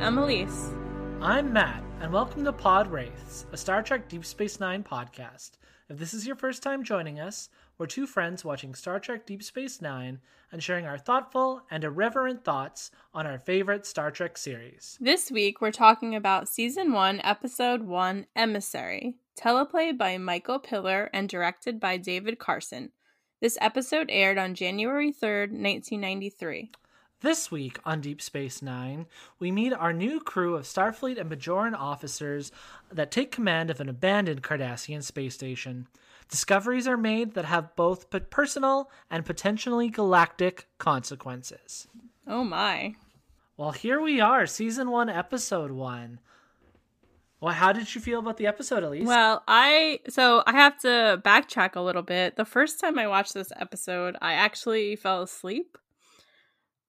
I'm Elise. I'm Matt, and welcome to Pod Wraiths, a Star Trek Deep Space Nine podcast. If this is your first time joining us, we're two friends watching Star Trek Deep Space Nine and sharing our thoughtful and irreverent thoughts on our favorite Star Trek series. This week, we're talking about Season 1, Episode 1 Emissary, teleplay by Michael Piller and directed by David Carson. This episode aired on January 3rd, 1993. This week on Deep Space Nine, we meet our new crew of Starfleet and Bajoran officers that take command of an abandoned Cardassian space station. Discoveries are made that have both personal and potentially galactic consequences. Oh my. Well, here we are, season one, episode one. Well, how did you feel about the episode, Elise? Well, I so I have to backtrack a little bit. The first time I watched this episode, I actually fell asleep.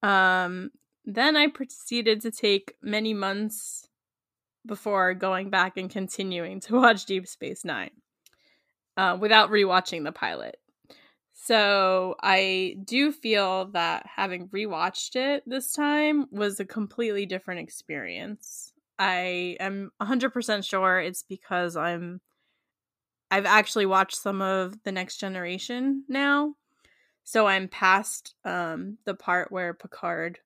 Um, then I proceeded to take many months before going back and continuing to watch Deep Space Nine, uh, without rewatching the pilot. So I do feel that having rewatched it this time was a completely different experience. I am 100% sure it's because I'm I've actually watched some of the next generation now. So I'm past um the part where Picard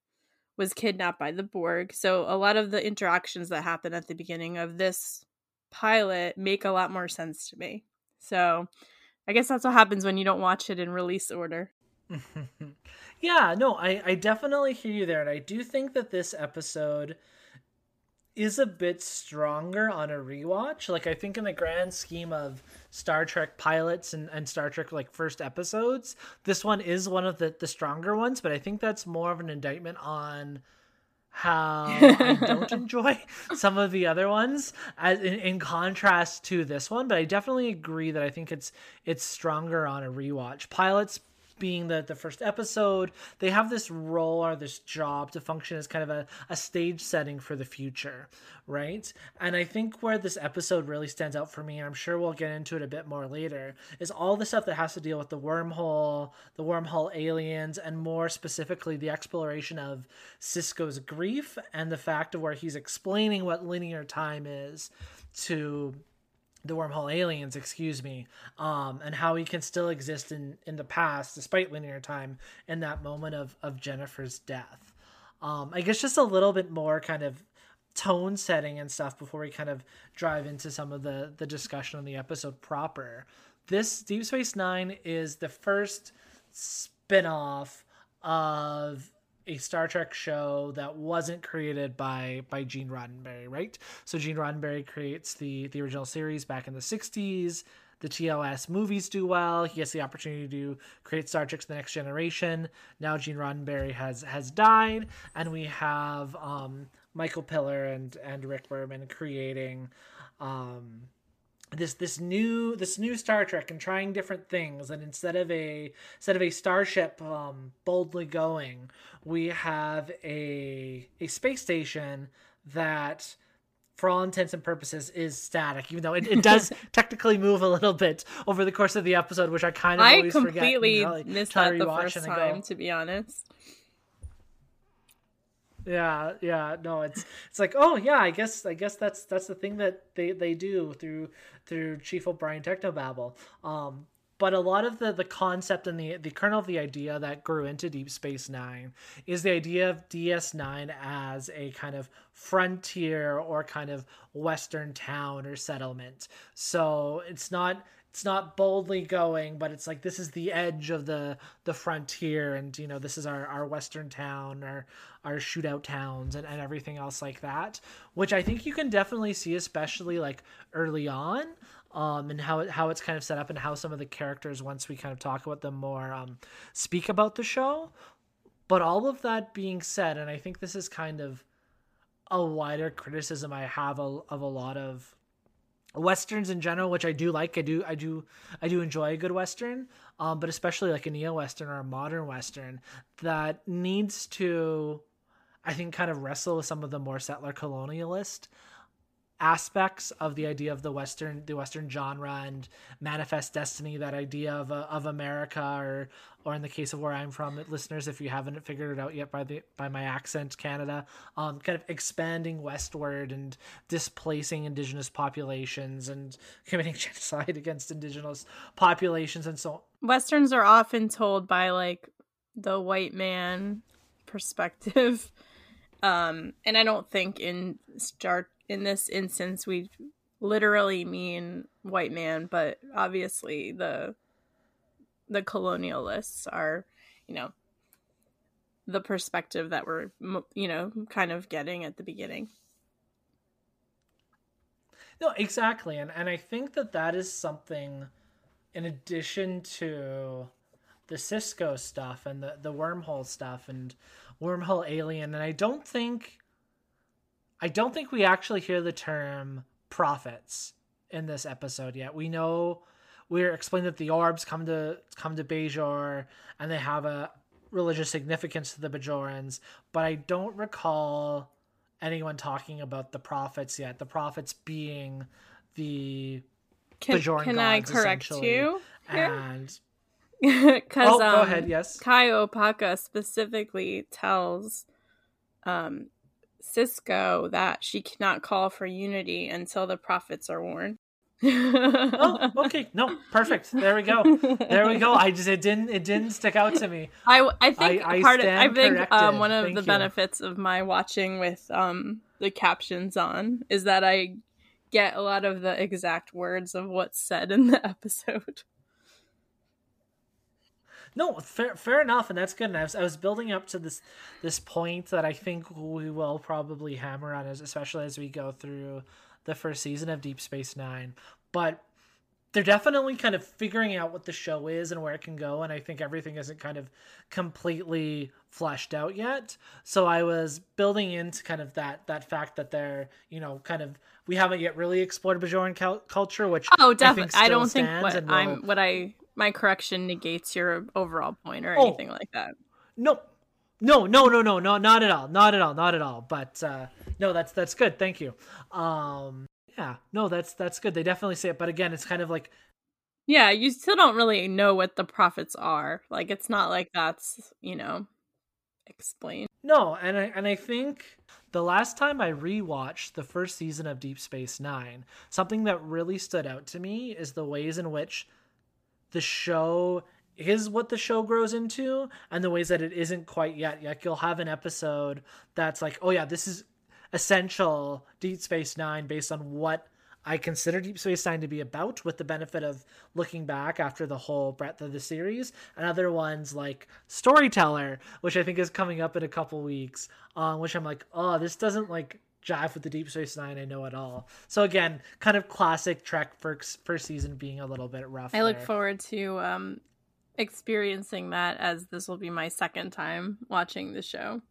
was kidnapped by the Borg. So a lot of the interactions that happen at the beginning of this pilot make a lot more sense to me. So I guess that's what happens when you don't watch it in release order. yeah, no, I, I definitely hear you there. And I do think that this episode is a bit stronger on a rewatch. Like I think in the grand scheme of Star Trek pilots and, and Star Trek like first episodes, this one is one of the, the stronger ones, but I think that's more of an indictment on how I don't enjoy some of the other ones as in, in, contrast to this one. But I definitely agree that I think it's it's stronger on a rewatch. Pilots being the, the first episode, they have this role or this job to function as kind of a, a stage setting for the future, right? And I think where this episode really stands out for me, and I'm sure we'll get into it a bit more later, is all the stuff that has to deal with the wormhole, the wormhole aliens, and more specifically the exploration of Sisko's grief and the fact of where he's explaining what linear time is to the wormhole aliens, excuse me, um, and how he can still exist in in the past despite linear time in that moment of of Jennifer's death. Um, I guess just a little bit more kind of tone setting and stuff before we kind of drive into some of the the discussion on the episode proper. This Deep Space Nine is the first spin-off of a Star Trek show that wasn't created by by Gene Roddenberry, right? So Gene Roddenberry creates the the original series back in the 60s. The TOS movies do well. He gets the opportunity to create Star Trek: The Next Generation. Now Gene Roddenberry has has died, and we have um, Michael Piller and and Rick Berman creating um, this this new this new Star Trek and trying different things and instead of a instead of a starship um, boldly going we have a a space station that for all intents and purposes is static even though it, it does technically move a little bit over the course of the episode which I kind of I always completely forget like, missed that the first time to be honest yeah yeah no it's it's like oh yeah i guess i guess that's that's the thing that they they do through through chief o'brien technobabble. Um but a lot of the the concept and the the kernel of the idea that grew into deep space nine is the idea of ds9 as a kind of frontier or kind of western town or settlement. So it's not it's not boldly going but it's like this is the edge of the the frontier and you know this is our our western town our our shootout towns and, and everything else like that which i think you can definitely see especially like early on um, and how it, how it's kind of set up and how some of the characters once we kind of talk about them more um, speak about the show. But all of that being said and i think this is kind of a wider criticism i have a, of a lot of westerns in general which i do like i do i do i do enjoy a good western um, but especially like a neo western or a modern western that needs to i think kind of wrestle with some of the more settler colonialist aspects of the idea of the western the western genre and manifest destiny that idea of uh, of america or or in the case of where i'm from listeners if you haven't figured it out yet by the by my accent canada um kind of expanding westward and displacing indigenous populations and committing genocide against indigenous populations and so on. westerns are often told by like the white man perspective um and i don't think in star in this instance we literally mean white man but obviously the the colonialists are you know the perspective that we're you know kind of getting at the beginning. No exactly. And and i think that that is something in addition to the sisko stuff and the the wormhole stuff and wormhole alien and i don't think I don't think we actually hear the term prophets in this episode yet. We know we're explained that the orbs come to come to Bajor and they have a religious significance to the Bajorans, but I don't recall anyone talking about the prophets yet. The prophets being the can, Bajoran can gods, I correct you? And because oh, um, go ahead. Yes, Kai Opaka specifically tells um, Sisko that she cannot call for unity until the prophets are warned. oh, okay. No, perfect. There we go. There we go. I just it didn't it didn't stick out to me. I I think I, part I of I think um, one of Thank the you. benefits of my watching with um the captions on is that I get a lot of the exact words of what's said in the episode. No, fair, fair enough, and that's good. And I was, I was building up to this this point that I think we will probably hammer on, as especially as we go through the first season of Deep Space Nine. But they're definitely kind of figuring out what the show is and where it can go, and I think everything isn't kind of completely fleshed out yet. So I was building into kind of that that fact that they're you know kind of we haven't yet really explored Bajoran culture, which oh definitely I, I don't think what I'm what I my correction negates your overall point or oh, anything like that. No, no, no, no, no, no, not at all, not at all, not at all. But uh, no, that's that's good. Thank you. Um, yeah, no, that's that's good. They definitely say it, but again, it's kind of like. Yeah, you still don't really know what the prophets are. Like, it's not like that's you know explained. No, and I and I think the last time I rewatched the first season of Deep Space Nine, something that really stood out to me is the ways in which the show is what the show grows into and the ways that it isn't quite yet. Like you'll have an episode that's like, oh yeah, this is essential Deep Space Nine based on what I consider Deep Space Nine to be about, with the benefit of looking back after the whole breadth of the series, and other ones like Storyteller, which I think is coming up in a couple weeks, um, which I'm like, oh, this doesn't like jive with the Deep Space Nine I know at all. So again, kind of classic Trek first first season being a little bit rough. I look forward to um, experiencing that as this will be my second time watching the show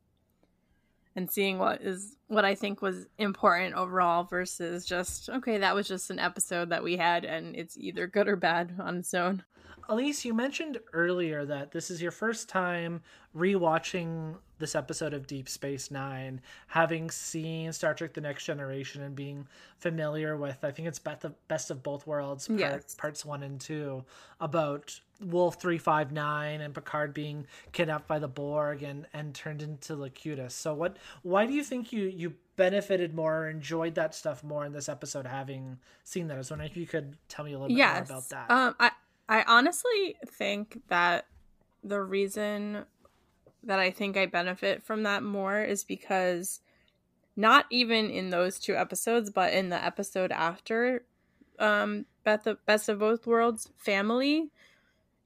and seeing what is what I think was important overall versus just okay, that was just an episode that we had and it's either good or bad on its own. Elise, you mentioned earlier that this is your first time rewatching this episode of Deep Space Nine, having seen Star Trek: The Next Generation and being familiar with, I think it's Best of, Best of Both Worlds, part, yes. parts one and two, about Wolf three five nine and Picard being kidnapped by the Borg and and turned into Locutus. So what? Why do you think you you benefited more or enjoyed that stuff more in this episode, having seen that? I was wondering if you could tell me a little bit yes. more about that. Um, I I honestly think that the reason that I think I benefit from that more is because not even in those two episodes, but in the episode after um Beth Best of Both Worlds family,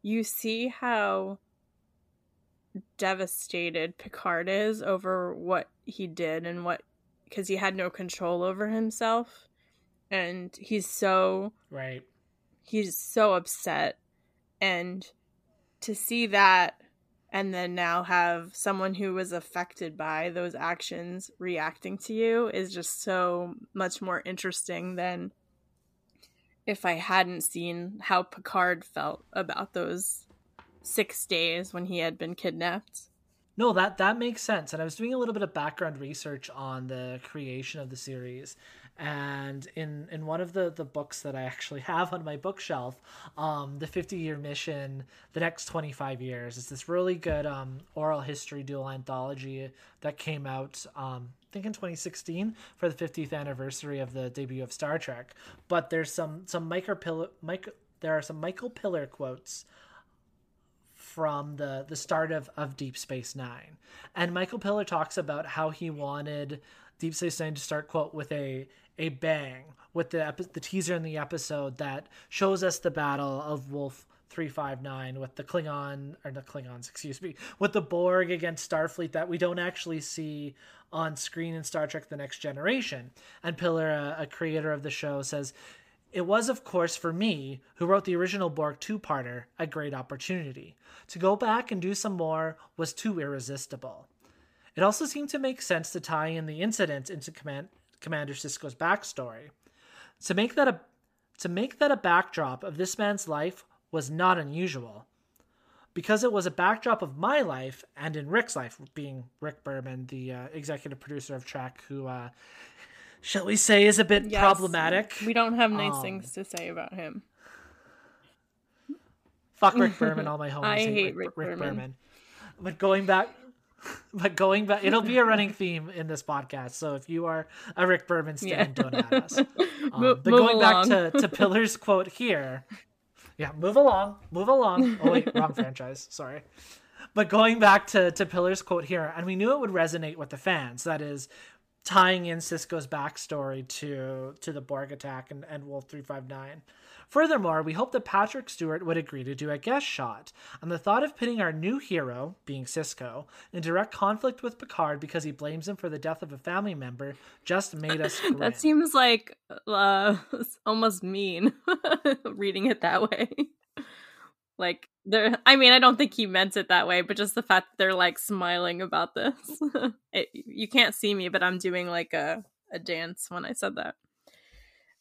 you see how devastated Picard is over what he did and what because he had no control over himself. And he's so right he's so upset and to see that and then now have someone who was affected by those actions reacting to you is just so much more interesting than if I hadn't seen how Picard felt about those six days when he had been kidnapped. No, that that makes sense. And I was doing a little bit of background research on the creation of the series, and in in one of the the books that I actually have on my bookshelf, um, the 50 year mission, the next 25 years, is this really good um, oral history dual anthology that came out. Um, I think in 2016 for the 50th anniversary of the debut of Star Trek. But there's some some Michael Piller, Mike, there are some Michael Piller quotes from the the start of of Deep Space Nine, and Michael Piller talks about how he wanted Deep Space Nine to start quote with a a bang with the epi- the teaser in the episode that shows us the battle of Wolf 359 with the Klingon or the Klingons, excuse me, with the Borg against Starfleet that we don't actually see on screen in Star Trek: The Next Generation. And Piller, a, a creator of the show, says. It was, of course, for me, who wrote the original Borg two parter, a great opportunity. To go back and do some more was too irresistible. It also seemed to make sense to tie in the incident into Command- Commander Sisko's backstory. To make that a to make that a backdrop of this man's life was not unusual. Because it was a backdrop of my life and in Rick's life, being Rick Berman, the uh, executive producer of Trek, who, uh, shall we say, is a bit yes, problematic. We don't have nice um, things to say about him. Fuck Rick Berman, all my homies I hate, hate Rick, Rick, Rick Berman. Berman. But going back, but going back, it'll be a running theme in this podcast. So if you are a Rick Berman stan, yeah. don't add us. Um, but going along. back to, to Piller's quote here, yeah, move along, move along. Oh wait, wrong franchise. Sorry. But going back to to Piller's quote here, and we knew it would resonate with the fans. That is, tying in Sisko's backstory to to the Borg attack and, and Wolf three five nine. Furthermore, we hope that Patrick Stewart would agree to do a guest shot, and the thought of pitting our new hero, being Sisko, in direct conflict with Picard because he blames him for the death of a family member just made us grin. that seems like uh, almost mean, reading it that way. like there i mean i don't think he meant it that way but just the fact that they're like smiling about this it, you can't see me but i'm doing like a, a dance when i said that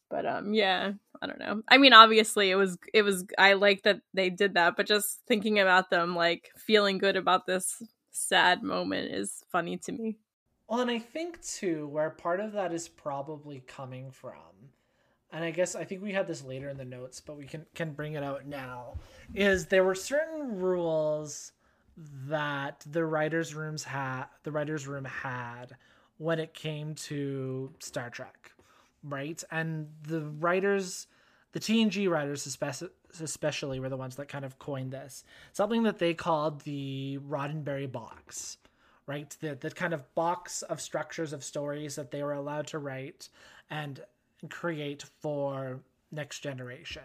but um yeah i don't know. I mean obviously it was it was i like that they did that but just thinking about them like feeling good about this sad moment is funny to me. Well and i think too where part of that is probably coming from and i guess i think we had this later in the notes but we can can bring it out now is there were certain rules that the writers rooms had the writers room had when it came to star trek right? And the writers, the TNG writers especially, were the ones that kind of coined this. Something that they called the Roddenberry box, right? The, the kind of box of structures of stories that they were allowed to write and create for next generation.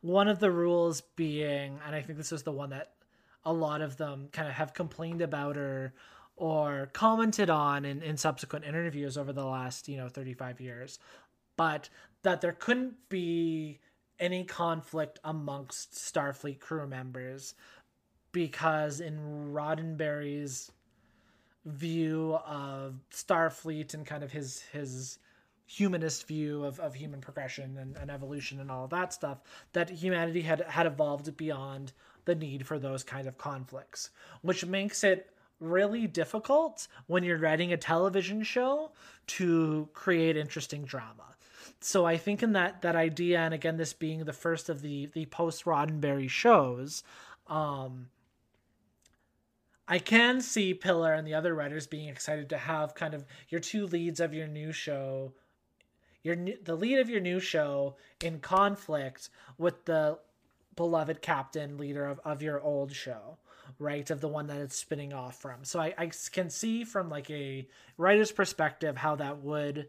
One of the rules being, and I think this is the one that a lot of them kind of have complained about or or commented on in, in subsequent interviews over the last you know 35 years but that there couldn't be any conflict amongst Starfleet crew members because in Roddenberry's view of Starfleet and kind of his his humanist view of, of human progression and, and evolution and all that stuff, that humanity had had evolved beyond the need for those kind of conflicts, which makes it really difficult when you're writing a television show to create interesting drama. So I think in that that idea, and again, this being the first of the the post Roddenberry shows, um, I can see Piller and the other writers being excited to have kind of your two leads of your new show, your the lead of your new show in conflict with the beloved captain leader of, of your old show right of the one that it's spinning off from so I, I can see from like a writer's perspective how that would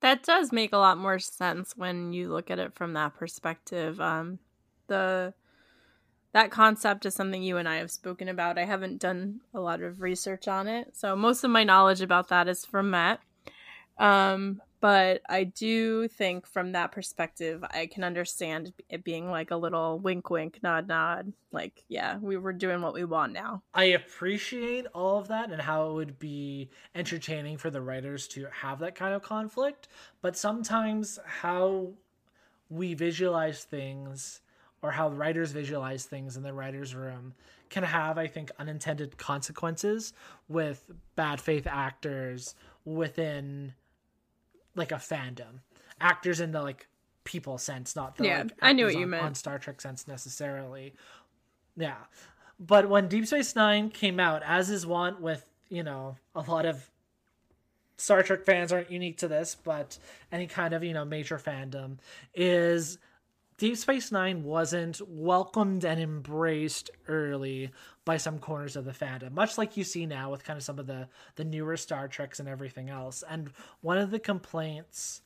that does make a lot more sense when you look at it from that perspective. Um, the that concept is something you and I have spoken about. I haven't done a lot of research on it, so most of my knowledge about that is from Matt. Um, but I do think from that perspective, I can understand it being like a little wink, wink, nod, nod. Like, yeah, we were doing what we want now. I appreciate all of that and how it would be entertaining for the writers to have that kind of conflict. But sometimes how we visualize things or how writers visualize things in the writer's room can have, I think, unintended consequences with bad faith actors within like a fandom. Actors in the like people sense, not the Yeah, like, I knew what you on, meant. on Star Trek sense necessarily. Yeah. But when Deep Space Nine came out, as is wont with, you know, a lot of Star Trek fans aren't unique to this, but any kind of, you know, major fandom, is Deep Space Nine wasn't welcomed and embraced early by some corners of the fandom, much like you see now with kind of some of the the newer Star Treks and everything else. And one of the complaints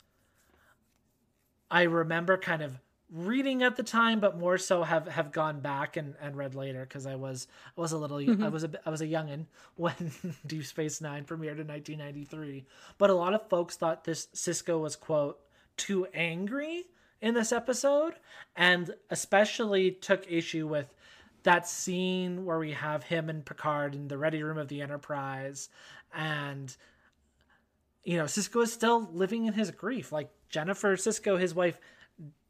I remember kind of reading at the time, but more so have have gone back and, and read later because I was I was a little I mm-hmm. was a I was a youngin when Deep Space Nine premiered in 1993. But a lot of folks thought this Sisko was quote too angry in this episode, and especially took issue with that scene where we have him and Picard in the ready room of the Enterprise, and you know Sisko is still living in his grief. Like Jennifer Sisko, his wife,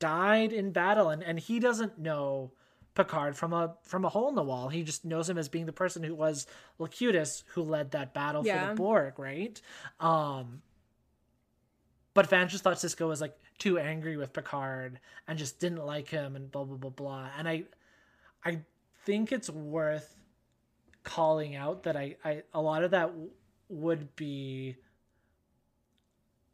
died in battle, and and he doesn't know Picard from a from a hole in the wall. He just knows him as being the person who was Locutus who led that battle for the Borg, right? Um, but fans just thought Sisko was like too angry with Picard and just didn't like him and blah blah blah blah. And I I think it's worth calling out that I, I a lot of that w- would be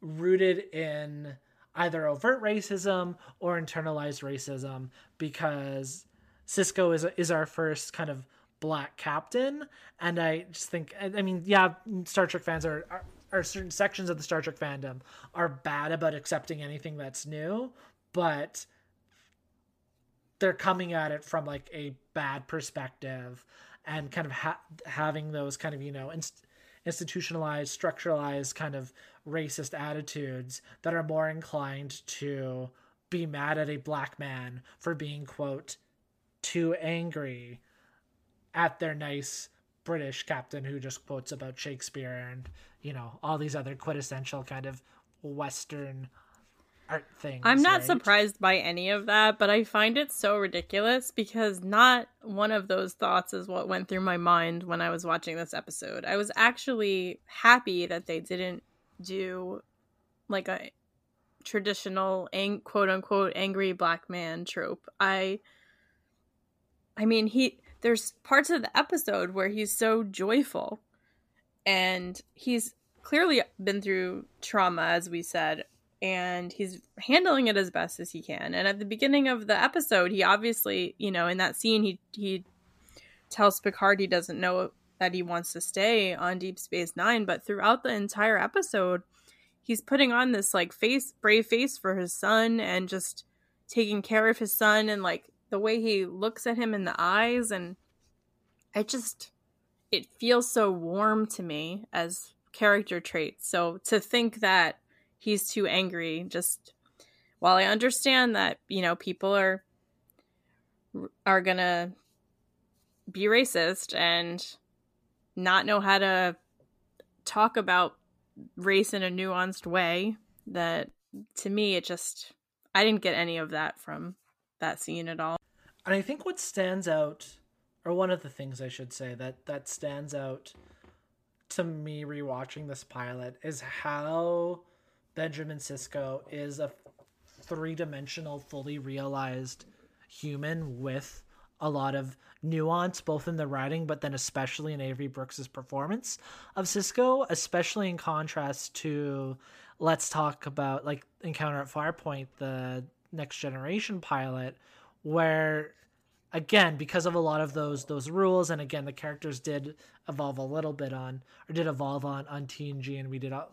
rooted in either overt racism or internalized racism because Sisko is is our first kind of black captain and I just think I I mean yeah Star Trek fans are, are are certain sections of the Star Trek fandom are bad about accepting anything that's new but they're coming at it from like a bad perspective and kind of ha- having those kind of you know inst- institutionalized structuralized kind of racist attitudes that are more inclined to be mad at a black man for being quote too angry at their nice british captain who just quotes about shakespeare and you know all these other quintessential kind of western art things I'm not right? surprised by any of that, but I find it so ridiculous because not one of those thoughts is what went through my mind when I was watching this episode. I was actually happy that they didn't do like a traditional ang- quote unquote angry black man trope. I I mean, he there's parts of the episode where he's so joyful and he's clearly been through trauma as we said and he's handling it as best as he can. And at the beginning of the episode, he obviously, you know, in that scene, he he tells Picard he doesn't know that he wants to stay on Deep Space Nine, but throughout the entire episode, he's putting on this like face, brave face for his son, and just taking care of his son, and like the way he looks at him in the eyes, and I just it feels so warm to me as character traits. So to think that he's too angry just while i understand that you know people are are gonna be racist and not know how to talk about race in a nuanced way that to me it just i didn't get any of that from that scene at all And I think what stands out, or one of the things I should say that that stands out to me rewatching this pilot is how Benjamin Sisko is a three dimensional, fully realized human with a lot of nuance, both in the writing, but then especially in Avery Brooks's performance of Sisko, especially in contrast to let's talk about like Encounter at Farpoint, the next generation pilot, where again because of a lot of those those rules and again the characters did evolve a little bit on or did evolve on on TNG and we did uh,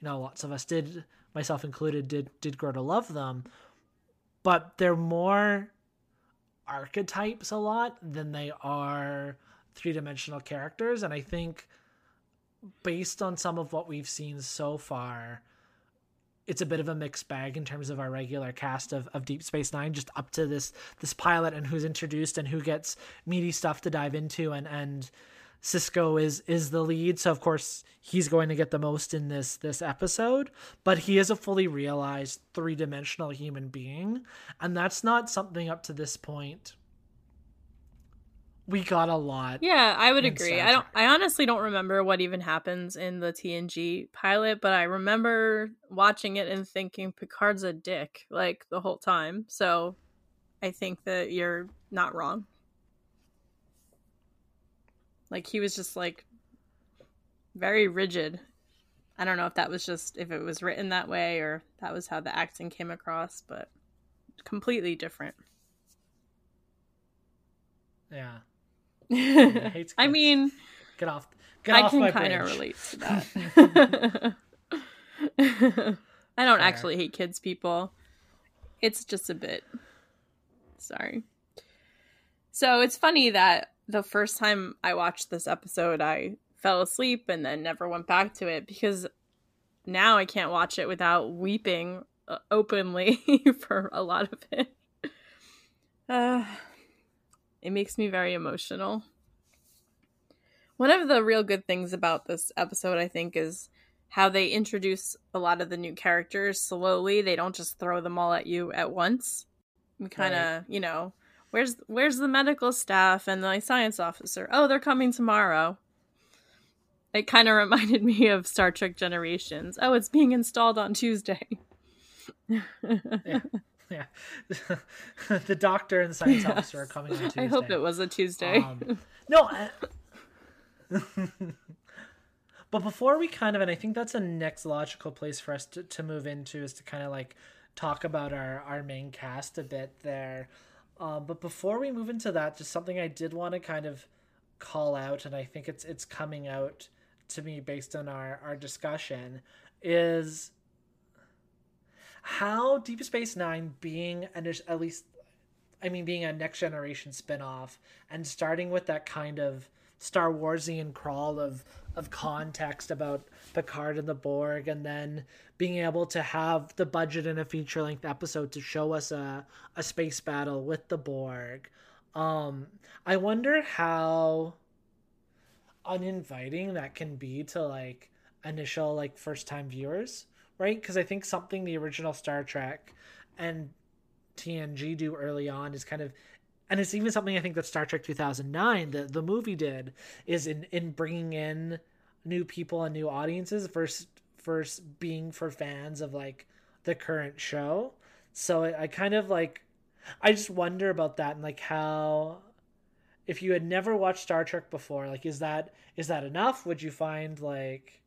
you know lots of us did myself included did did grow to love them. But they're more archetypes a lot than they are three-dimensional characters and I think based on some of what we've seen so far it's a bit of a mixed bag in terms of our regular cast of, of Deep Space Nine, just up to this this pilot and who's introduced and who gets meaty stuff to dive into and and Sisko is is the lead, so of course he's going to get the most in this this episode. But he is a fully realized three dimensional human being, and that's not something up to this point we got a lot. Yeah, I would agree. I don't I honestly don't remember what even happens in the TNG pilot, but I remember watching it and thinking Picard's a dick like the whole time. So I think that you're not wrong. Like he was just like very rigid. I don't know if that was just if it was written that way or that was how the acting came across, but completely different. Yeah. I mean, get off. Get I off can kind of relate to that. I don't Fair. actually hate kids people. It's just a bit. Sorry. So it's funny that the first time I watched this episode, I fell asleep and then never went back to it because now I can't watch it without weeping uh, openly for a lot of it. Uh, it makes me very emotional. One of the real good things about this episode, I think, is how they introduce a lot of the new characters slowly. They don't just throw them all at you at once. We kind of, right. you know, where's where's the medical staff and the science officer? Oh, they're coming tomorrow. It kind of reminded me of Star Trek Generations. Oh, it's being installed on Tuesday. yeah yeah. the doctor and the science yes. officer are coming on Tuesday. I hope it was a Tuesday. Um, no. I... but before we kind of, and I think that's a next logical place for us to, to move into is to kind of like talk about our, our main cast a bit there. Um, but before we move into that, just something I did want to kind of call out, and I think it's it's coming out to me based on our, our discussion, is how Deep Space Nine being an, at least, I mean, being a next generation spinoff and starting with that kind of Star Warsian crawl of of context about Picard and the Borg, and then being able to have the budget in a feature length episode to show us a a space battle with the Borg. Um, I wonder how uninviting that can be to like initial like first time viewers right? Because I think something the original Star Trek and TNG do early on is kind of and it's even something I think that Star Trek 2009 the the movie did is in in bringing in new people and new audiences versus first being for fans of like the current show. So I, I kind of like I just wonder about that and like how if you had never watched Star Trek before, like is that is that enough? Would you find like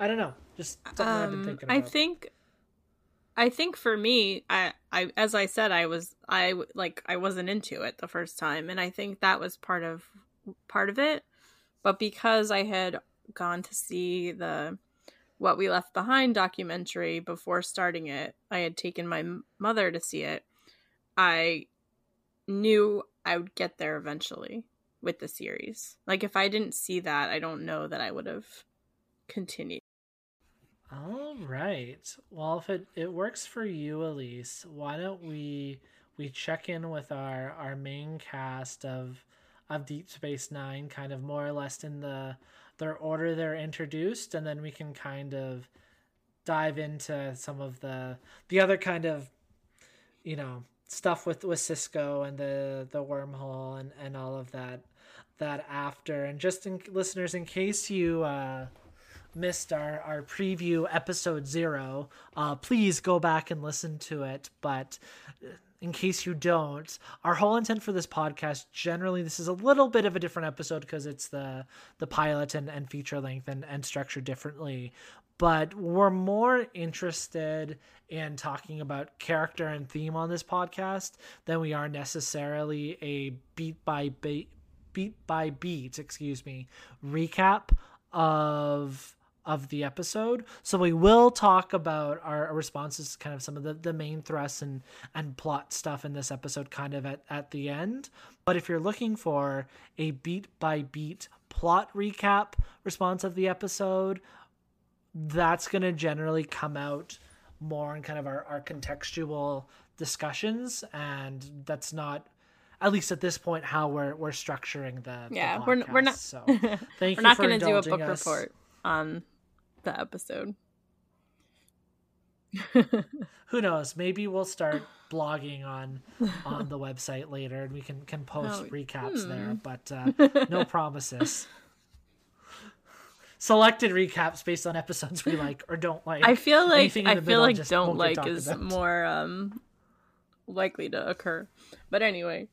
I don't know. Just something um, I've been um, thinking about. I think I think for me, I, I as I said, I was I like I wasn't into it the first time, and I think that was part of part of it. But because I had gone to see the what we left behind documentary before starting it, I had taken my mother to see it. I knew I would get there eventually with the series. Like if I didn't see that, I don't know that I would have continued. All right. Well, if it, it works for you, Elise, why don't we we check in with our our main cast of of Deep Space Nine, kind of more or less in the their order they're introduced, and then we can kind of dive into some of the the other kind of you know stuff with with Sisko and the the wormhole and and all of that that after and just in listeners in case you uh missed our, our preview episode zero, uh, please go back and listen to it. But uh, in case you don't, our whole intent for this podcast generally this is a little bit of a different episode because it's the the pilot and, and feature length and, and structured differently. But we're more interested in talking about character and theme on this podcast than we are necessarily a beat by beat beat by beat, excuse me, recap of of the episode. So we will talk about our responses to kind of some of the, the main thrusts and, and plot stuff in this episode kind of at, at the end. But if you're looking for a beat by beat plot recap response of the episode, that's going to generally come out more in kind of our, our contextual discussions. And that's not at least at this point how we're we're structuring the yeah the we're we're not so thank we're not going to do a book us. report on the episode. Who knows? Maybe we'll start blogging on on the website later, and we can can post oh, recaps hmm. there. But uh, no promises. Selected recaps based on episodes we like or don't like. I feel like I feel like don't like is about. more um likely to occur. But anyway.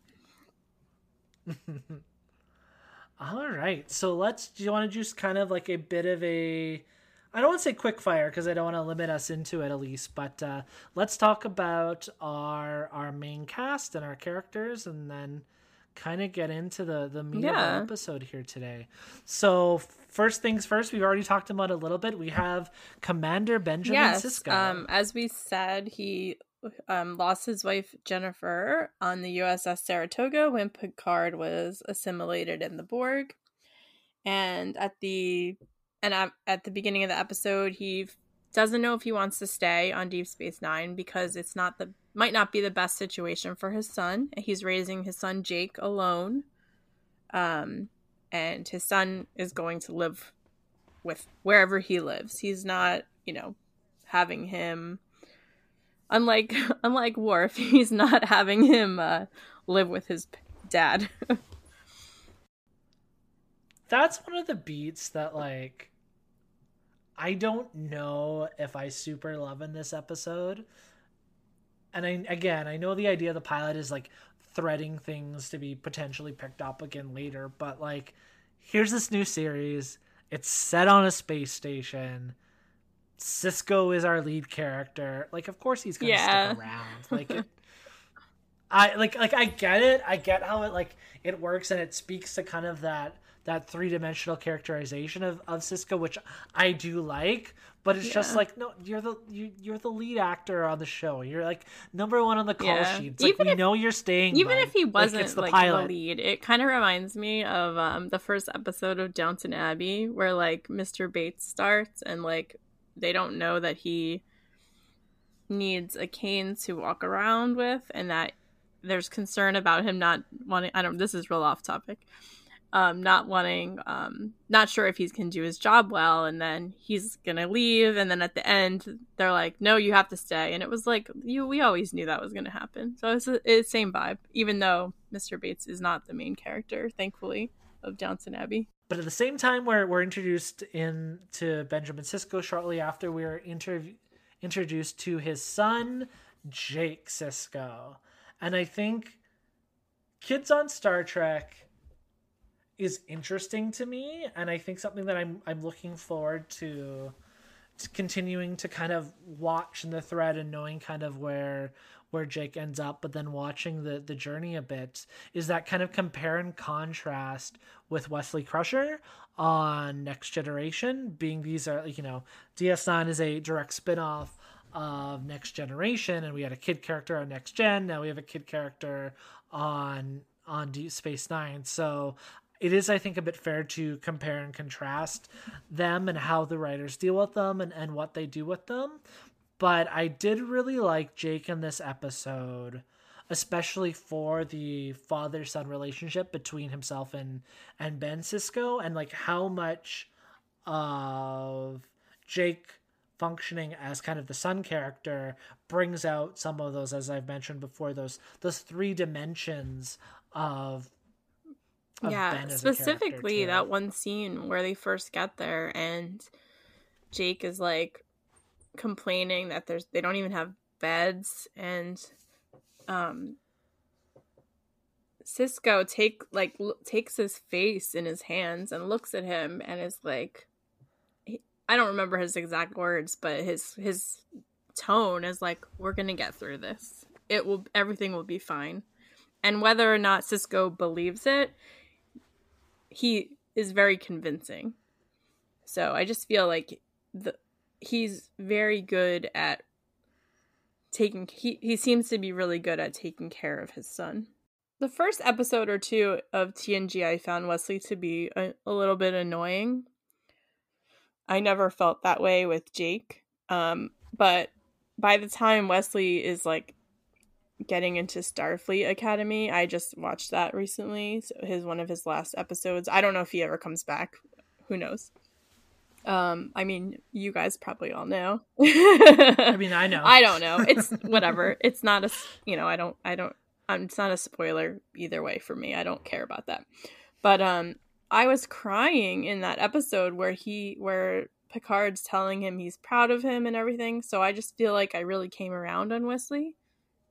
All right. So let's do you want to just kind of like a bit of a I don't want to say quick fire because I don't want to limit us into it at least, but uh, let's talk about our our main cast and our characters, and then kind of get into the the meat yeah. of the episode here today. So first things first, we've already talked about a little bit. We have Commander Benjamin yes, Sisko. Um, as we said, he um, lost his wife Jennifer on the USS Saratoga when Picard was assimilated in the Borg, and at the and at, at the beginning of the episode he doesn't know if he wants to stay on Deep Space 9 because it's not the might not be the best situation for his son. He's raising his son Jake alone. Um and his son is going to live with wherever he lives. He's not, you know, having him unlike unlike Worf, he's not having him uh, live with his dad. That's one of the beats that like I don't know if I super love in this episode. And I again, I know the idea of the pilot is like threading things to be potentially picked up again later, but like here's this new series. It's set on a space station. Sisko is our lead character. Like of course he's going to yeah. stick around. Like it, I like like I get it. I get how it like it works and it speaks to kind of that that three dimensional characterization of, of Sisko, which I do like. But it's yeah. just like no, you're the you, you're the lead actor on the show. You're like number one on the call yeah. sheet. It's even like we if, know you're staying. Even if he wasn't like, the, like the lead, it kind of reminds me of um, the first episode of Downton Abbey, where like Mr. Bates starts and like they don't know that he needs a cane to walk around with, and that there's concern about him not wanting. I don't. This is real off topic um, not wanting, um, not sure if he can do his job well, and then he's gonna leave, and then at the end they're like, "No, you have to stay," and it was like, you, we always knew that was gonna happen. So it's the same vibe, even though Mr. Bates is not the main character, thankfully, of Downton Abbey. But at the same time, we're we're introduced in to Benjamin Sisko shortly after we're introduced to his son Jake Sisko, and I think kids on Star Trek is interesting to me and I think something that I'm I'm looking forward to, to continuing to kind of watch in the thread and knowing kind of where where Jake ends up, but then watching the the journey a bit is that kind of compare and contrast with Wesley Crusher on Next Generation, being these are you know DS9 is a direct spin-off of Next Generation, and we had a kid character on Next Gen. Now we have a kid character on on Deep Space Nine. So it is i think a bit fair to compare and contrast them and how the writers deal with them and, and what they do with them. But i did really like jake in this episode especially for the father son relationship between himself and and ben sisko and like how much of jake functioning as kind of the son character brings out some of those as i've mentioned before those those three dimensions of yeah, specifically that one scene where they first get there and Jake is like complaining that there's they don't even have beds and um sisko take like l- takes his face in his hands and looks at him and is like he, I don't remember his exact words but his his tone is like we're to get through this. It will everything will be fine. And whether or not sisko believes it, he is very convincing. So I just feel like the he's very good at taking he, he seems to be really good at taking care of his son. The first episode or two of TNG I found Wesley to be a, a little bit annoying. I never felt that way with Jake. Um, but by the time Wesley is like getting into Starfleet Academy. I just watched that recently. So his one of his last episodes. I don't know if he ever comes back. Who knows? Um, I mean, you guys probably all know. I mean, I know. I don't know. It's whatever. it's not a, you know, I don't, I don't, um, it's not a spoiler either way for me. I don't care about that. But um, I was crying in that episode where he, where Picard's telling him he's proud of him and everything. So I just feel like I really came around on Wesley.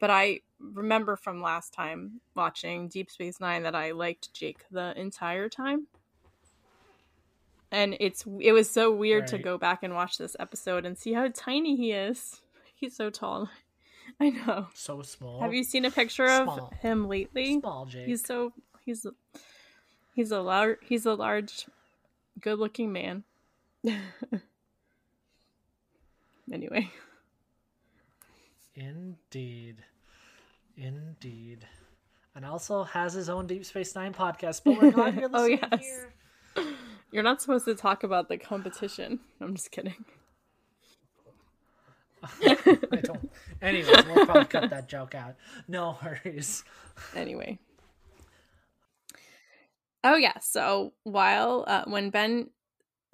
But I remember from last time watching Deep Space Nine that I liked Jake the entire time and it's it was so weird right. to go back and watch this episode and see how tiny he is. He's so tall. I know. So small. Have you seen a picture small. of him lately? Small Jake. He's so he's he's a large he's a large, good-looking man. anyway. Indeed. Indeed. And also has his own Deep Space Nine podcast, but we're glad you're listening oh, yes. here. You're not supposed to talk about the competition. I'm just kidding. I don't. Anyways, we'll probably cut that joke out. No worries. Anyway. Oh yeah. So while uh, when Ben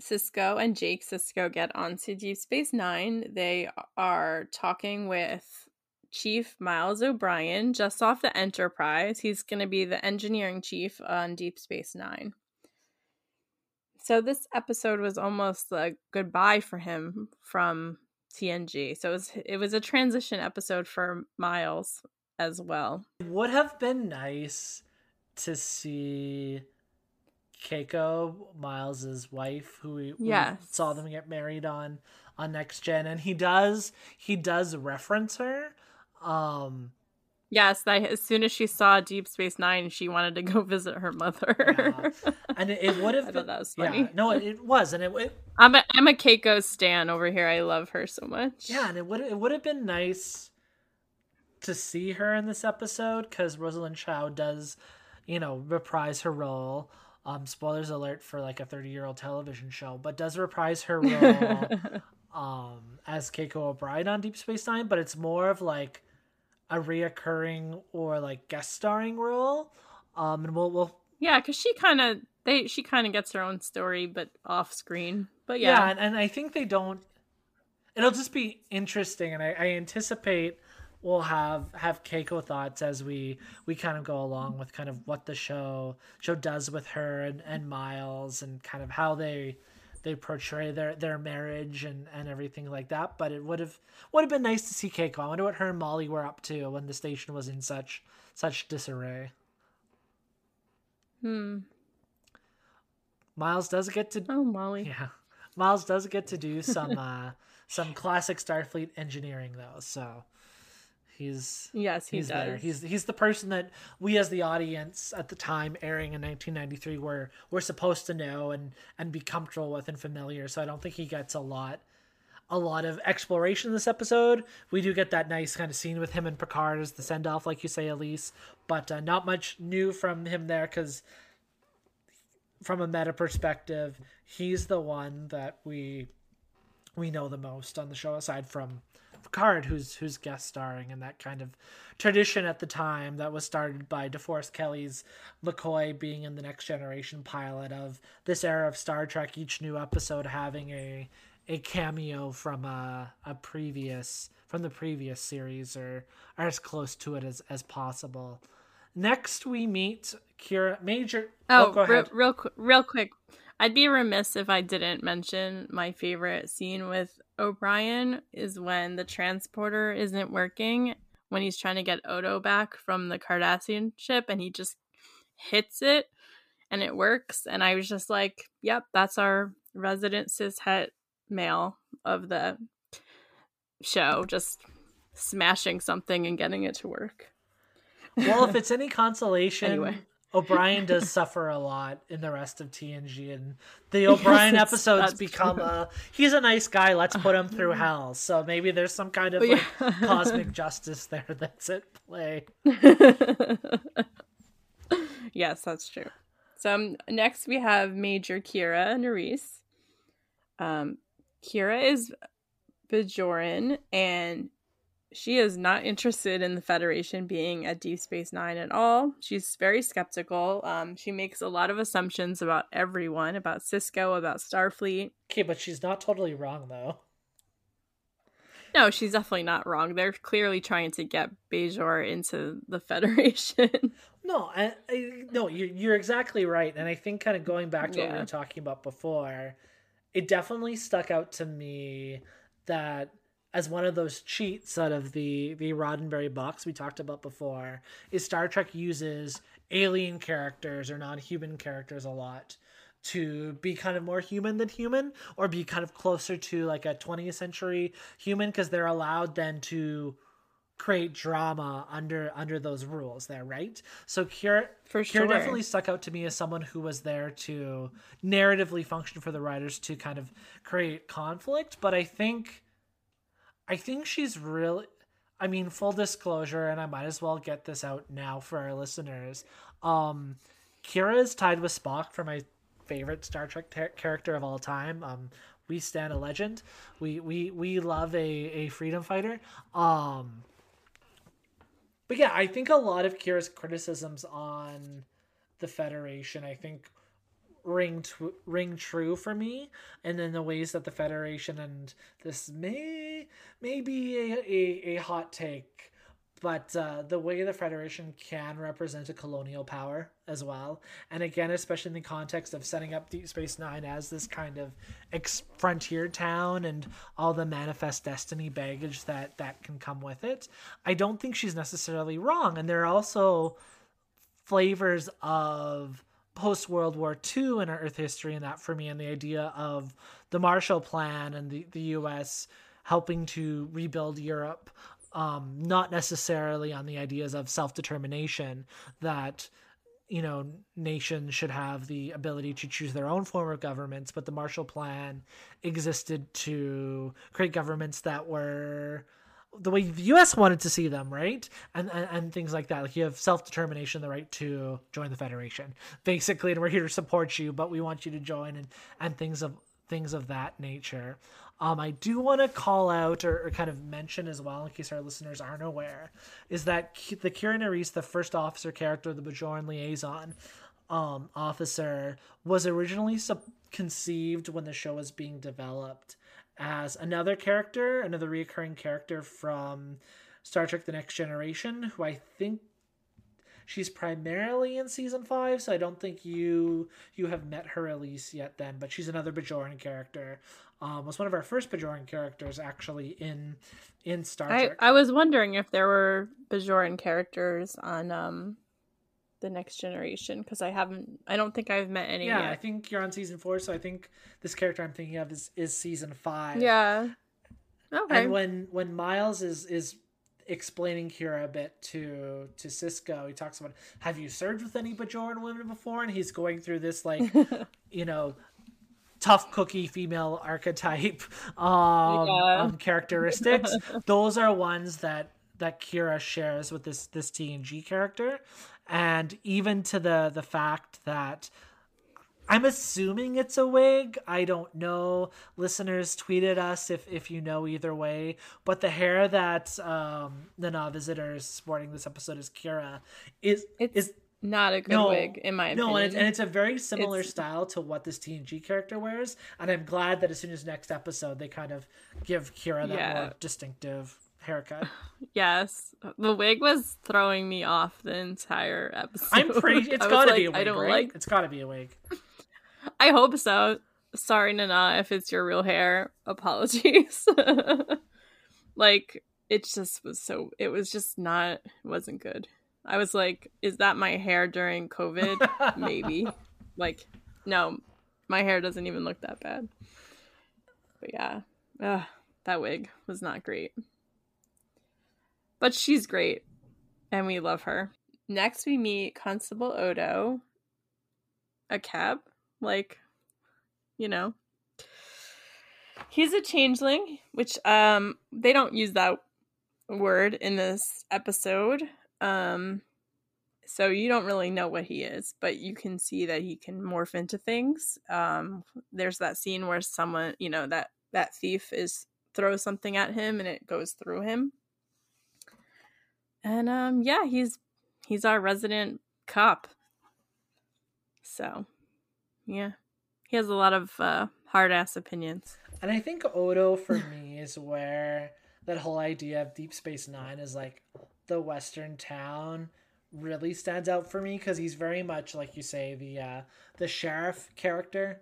Sisko and Jake Sisko get onto Deep Space Nine, they are talking with Chief Miles O'Brien just off the Enterprise. He's going to be the engineering chief on Deep Space Nine. So this episode was almost a goodbye for him from TNG. So it was it was a transition episode for Miles as well. It would have been nice to see Keiko, Miles's wife, who we, yes. we saw them get married on on Next Gen, and he does he does reference her. Um Yes, that as soon as she saw Deep Space Nine, she wanted to go visit her mother. yeah. And it, it would have. been, that was funny. Yeah, no, it, it was, and it, it. I'm a I'm a Keiko stan over here. I love her so much. Yeah, and it would it would have been nice to see her in this episode because Rosalind Chao does, you know, reprise her role. Um, spoilers alert for like a 30 year old television show, but does reprise her role um as Keiko O'Brien on Deep Space Nine, but it's more of like a reoccurring or like guest starring role. Um, and we'll we'll yeah, because she kind of they she kind of gets her own story, but off screen. But yeah, yeah, and, and I think they don't. It'll just be interesting, and I, I anticipate we'll have have Keiko thoughts as we we kind of go along with kind of what the show show does with her and, and Miles and kind of how they they portray their their marriage and and everything like that. But it would have would have been nice to see Keiko. I wonder what her and Molly were up to when the station was in such such disarray. Hmm. Miles does get to oh Molly yeah Miles does get to do some uh some classic Starfleet engineering though so He's yes, he he's does. there. He's he's the person that we as the audience at the time airing in 1993 were were supposed to know and and be comfortable with and familiar. So I don't think he gets a lot a lot of exploration in this episode. We do get that nice kind of scene with him and Picard as the send off, like you say, Elise, but uh, not much new from him there because from a meta perspective, he's the one that we we know the most on the show aside from Picard, who's who's guest starring in that kind of tradition at the time that was started by DeForest Kelley's McCoy being in the Next Generation pilot of this era of Star Trek, each new episode having a a cameo from a, a previous from the previous series or, or as close to it as, as possible. Next, we meet Kira Major. Oh, oh go ahead. Real, real, real quick. I'd be remiss if I didn't mention my favorite scene with O'Brien is when the transporter isn't working when he's trying to get Odo back from the Cardassian ship and he just hits it and it works. And I was just like, yep, that's our resident cishet male of the show, just smashing something and getting it to work. Well, if it's any consolation, anyway. O'Brien does suffer a lot in the rest of TNG, and the O'Brien yes, episodes become true. a he's a nice guy. Let's put him through hell. So maybe there's some kind of like, cosmic justice there that's at play. yes, that's true. So um, next we have Major Kira Nerys. Um, Kira is Bajoran, and she is not interested in the Federation being at Deep Space Nine at all. She's very skeptical. Um, she makes a lot of assumptions about everyone, about Sisko, about Starfleet. Okay, but she's not totally wrong though. No, she's definitely not wrong. They're clearly trying to get Bajor into the Federation. no, I, I, no, you're, you're exactly right. And I think kind of going back to yeah. what we were talking about before, it definitely stuck out to me that as one of those cheats out of the the Roddenberry box we talked about before is Star Trek uses alien characters or non-human characters a lot to be kind of more human than human or be kind of closer to like a 20th century human because they're allowed then to create drama under under those rules there right so Kira, for sure. Kira definitely stuck out to me as someone who was there to narratively function for the writers to kind of create conflict but i think I think she's really. I mean, full disclosure, and I might as well get this out now for our listeners. Um, Kira is tied with Spock for my favorite Star Trek ter- character of all time. Um, we stand a legend. We we we love a a freedom fighter. Um, but yeah, I think a lot of Kira's criticisms on the Federation, I think, ring t- ring true for me and then the ways that the federation and this may may be a, a, a hot take but uh, the way the federation can represent a colonial power as well. And again especially in the context of setting up deep space nine as this kind of ex- frontier town and all the manifest destiny baggage that that can come with it i don't think she's necessarily wrong. And there are also flavors of post World War II in our Earth history, and that for me, and the idea of the Marshall Plan and the, the U.S. helping to rebuild Europe, um, not necessarily on the ideas of self determination that you know nations should have the ability to choose their own form of governments, but the Marshall Plan existed to create governments that were the way the U.S. wanted to see them, right? And, and and, things like that. Like you have self determination, the right to join the Federation, basically, and we're here to support you, but we want you to join, and and things of things of that nature. Um, I do want to call out or, or, kind of mention as well, in case our listeners aren't aware, is that the Kira Nerys, the first officer character, the Bajoran liaison um, officer, was originally sub- conceived when the show was being developed as another character, another recurring character from Star Trek The Next Generation, who I think she's primarily in season five, so I don't think you you have met her Elise yet then, but she's another Bajoran character. Um, was one of our first Bajoran characters actually in in Star Trek. I, I was wondering if there were Bajoran characters on um the next generation because I haven't. I don't think I've met any. Yeah, yet. I think you're on season four, so I think this character I'm thinking of is is season five. Yeah. Okay. And when when Miles is is explaining Kira a bit to to Sisko, he talks about have you served with any Bajoran women before, and he's going through this like you know tough cookie female archetype um, yeah. um, characteristics. Those are ones that that Kira shares with this this TNG character, and even to the the fact that I'm assuming it's a wig. I don't know. Listeners, tweeted us if if you know either way. But the hair that um, the Nana Visitor is sporting this episode is Kira is it's is not a good no, wig in my opinion. No, and it's, and it's a very similar it's... style to what this TNG character wears. And I'm glad that as soon as next episode they kind of give Kira that yeah. more distinctive haircut. Yes, the wig was throwing me off the entire episode. I'm pretty. It's got to like, be a wig. I don't right? like. It's got to be a wig. I hope so. Sorry, Nana, if it's your real hair. Apologies. like it just was so. It was just not. It wasn't good. I was like, is that my hair during COVID? Maybe. Like, no, my hair doesn't even look that bad. But yeah, Ugh, that wig was not great. But she's great, and we love her. Next, we meet Constable Odo, a cab, like, you know. He's a changeling, which um they don't use that word in this episode. Um so you don't really know what he is, but you can see that he can morph into things. Um there's that scene where someone, you know, that that thief is throws something at him and it goes through him And um yeah, he's he's our resident cop. So, yeah. He has a lot of uh, hard ass opinions. And I think Odo for me is where that whole idea of Deep Space Nine is like the Western town really stands out for me because he's very much like you say the uh the sheriff character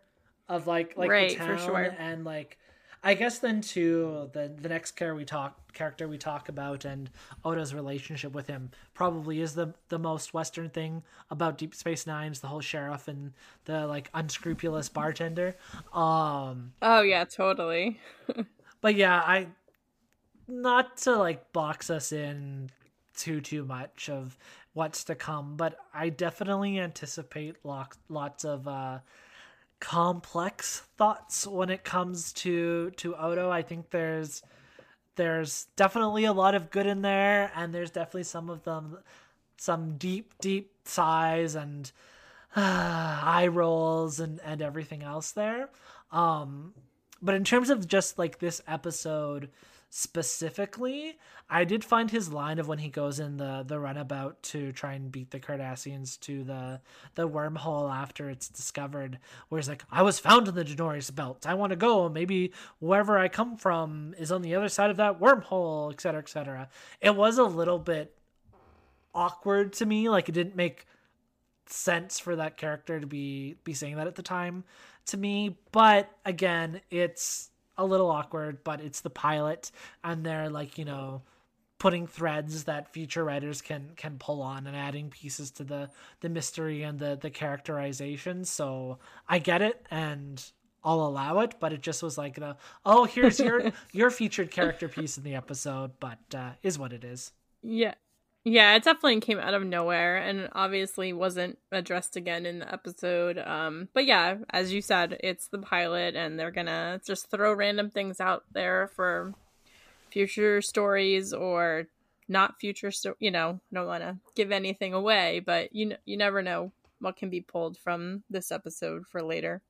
of like like right, the town sure. and like I guess then too the the next character we talk character we talk about and Odo's relationship with him probably is the the most Western thing about Deep Space Nine's the whole sheriff and the like unscrupulous bartender. Um Oh yeah, totally. but yeah, I not to like box us in too too much of what's to come, but I definitely anticipate lots lots of uh complex thoughts when it comes to to Odo. I think there's there's definitely a lot of good in there, and there's definitely some of them some deep deep sighs and uh, eye rolls and and everything else there. Um, but in terms of just like this episode specifically, I did find his line of when he goes in the the runabout to try and beat the Cardassians to the the wormhole after it's discovered, where he's like, "I was found in the Denorios belt. I want to go. Maybe wherever I come from is on the other side of that wormhole, etc., etc." It was a little bit awkward to me. Like it didn't make sense for that character to be be saying that at the time to me. But again, it's a little awkward, but it's the pilot, and they're like, you know, putting threads that future writers can can pull on and adding pieces to the the mystery and the the characterization. So I get it and I'll allow it, but it just was like the oh here's your your featured character piece in the episode, but uh, is what it is. Yeah, yeah, it definitely came out of nowhere and obviously wasn't addressed again in the episode. Um, but yeah, as you said, it's the pilot and they're gonna just throw random things out there for future stories or not future sto- you know, don't want to give anything away, but you you never know what can be pulled from this episode for later.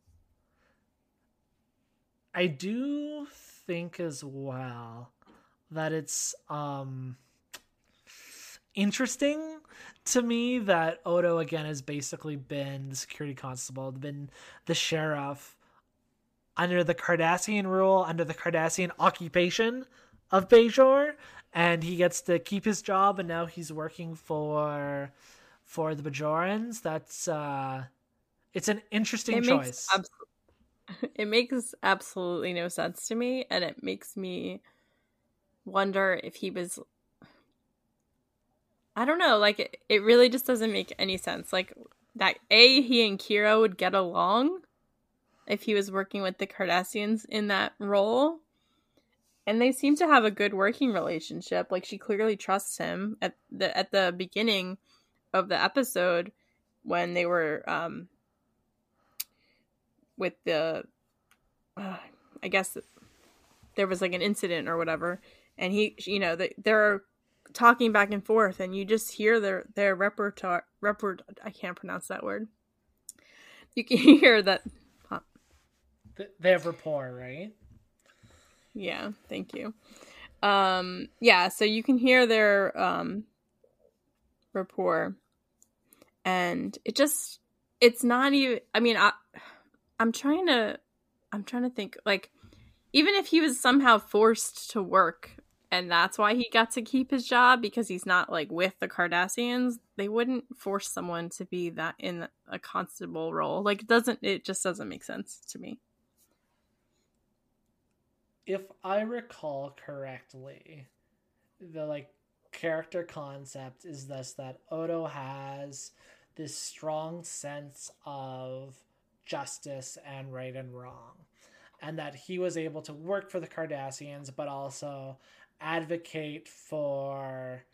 I do think as well that it's um interesting to me that Odo again has basically been the security constable, been the sheriff under the Cardassian rule, under the Cardassian occupation of Bajor, and he gets to keep his job, and now he's working for for the Bajorans. That's uh, it's an interesting it choice. Abs- it makes absolutely no sense to me, and it makes me wonder if he was I don't know, like it, it really just doesn't make any sense. Like that A he and Kira would get along if he was working with the Cardassians in that role. And they seem to have a good working relationship. Like she clearly trusts him at the at the beginning of the episode when they were um with the uh, I guess there was like an incident or whatever and he you know they're talking back and forth and you just hear their their repertoire report I can't pronounce that word. You can hear that huh. they have rapport, right? Yeah, thank you. Um yeah, so you can hear their um rapport and it just it's not even I mean I I'm trying to I'm trying to think like even if he was somehow forced to work and that's why he got to keep his job because he's not like with the Cardassians. They wouldn't force someone to be that in a constable role. Like it doesn't it just doesn't make sense to me. If I recall correctly, the like character concept is thus that Odo has this strong sense of justice and right and wrong and that he was able to work for the Cardassians, but also advocate for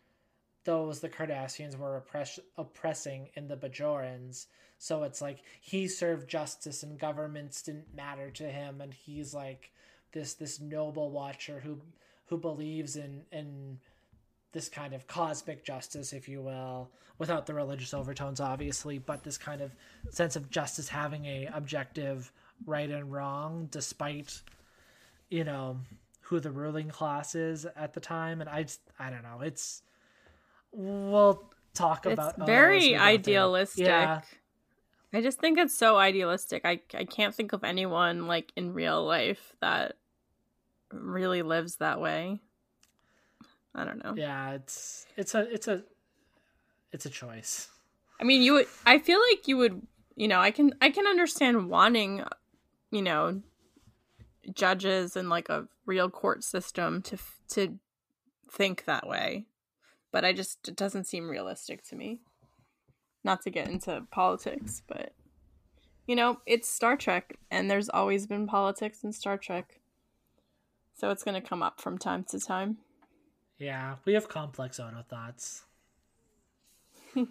those the Cardassians were oppress- oppressing in the Bajorans. So it's like he served justice and governments didn't matter to him, and he's like this this noble watcher who who believes in in this kind of cosmic justice, if you will, without the religious overtones, obviously, but this kind of sense of justice having a objective right and wrong, despite you know who the ruling class is at the time and i just i don't know it's we'll talk about it's very idealistic. Yeah. I just think it's so idealistic. I I can't think of anyone like in real life that really lives that way. I don't know. Yeah, it's it's a it's a it's a choice. I mean, you would I feel like you would, you know, I can I can understand wanting, you know, judges and like a real court system to to think that way. But I just it doesn't seem realistic to me not to get into politics, but you know, it's Star Trek and there's always been politics in Star Trek. So it's going to come up from time to time. Yeah, we have complex Odo thoughts.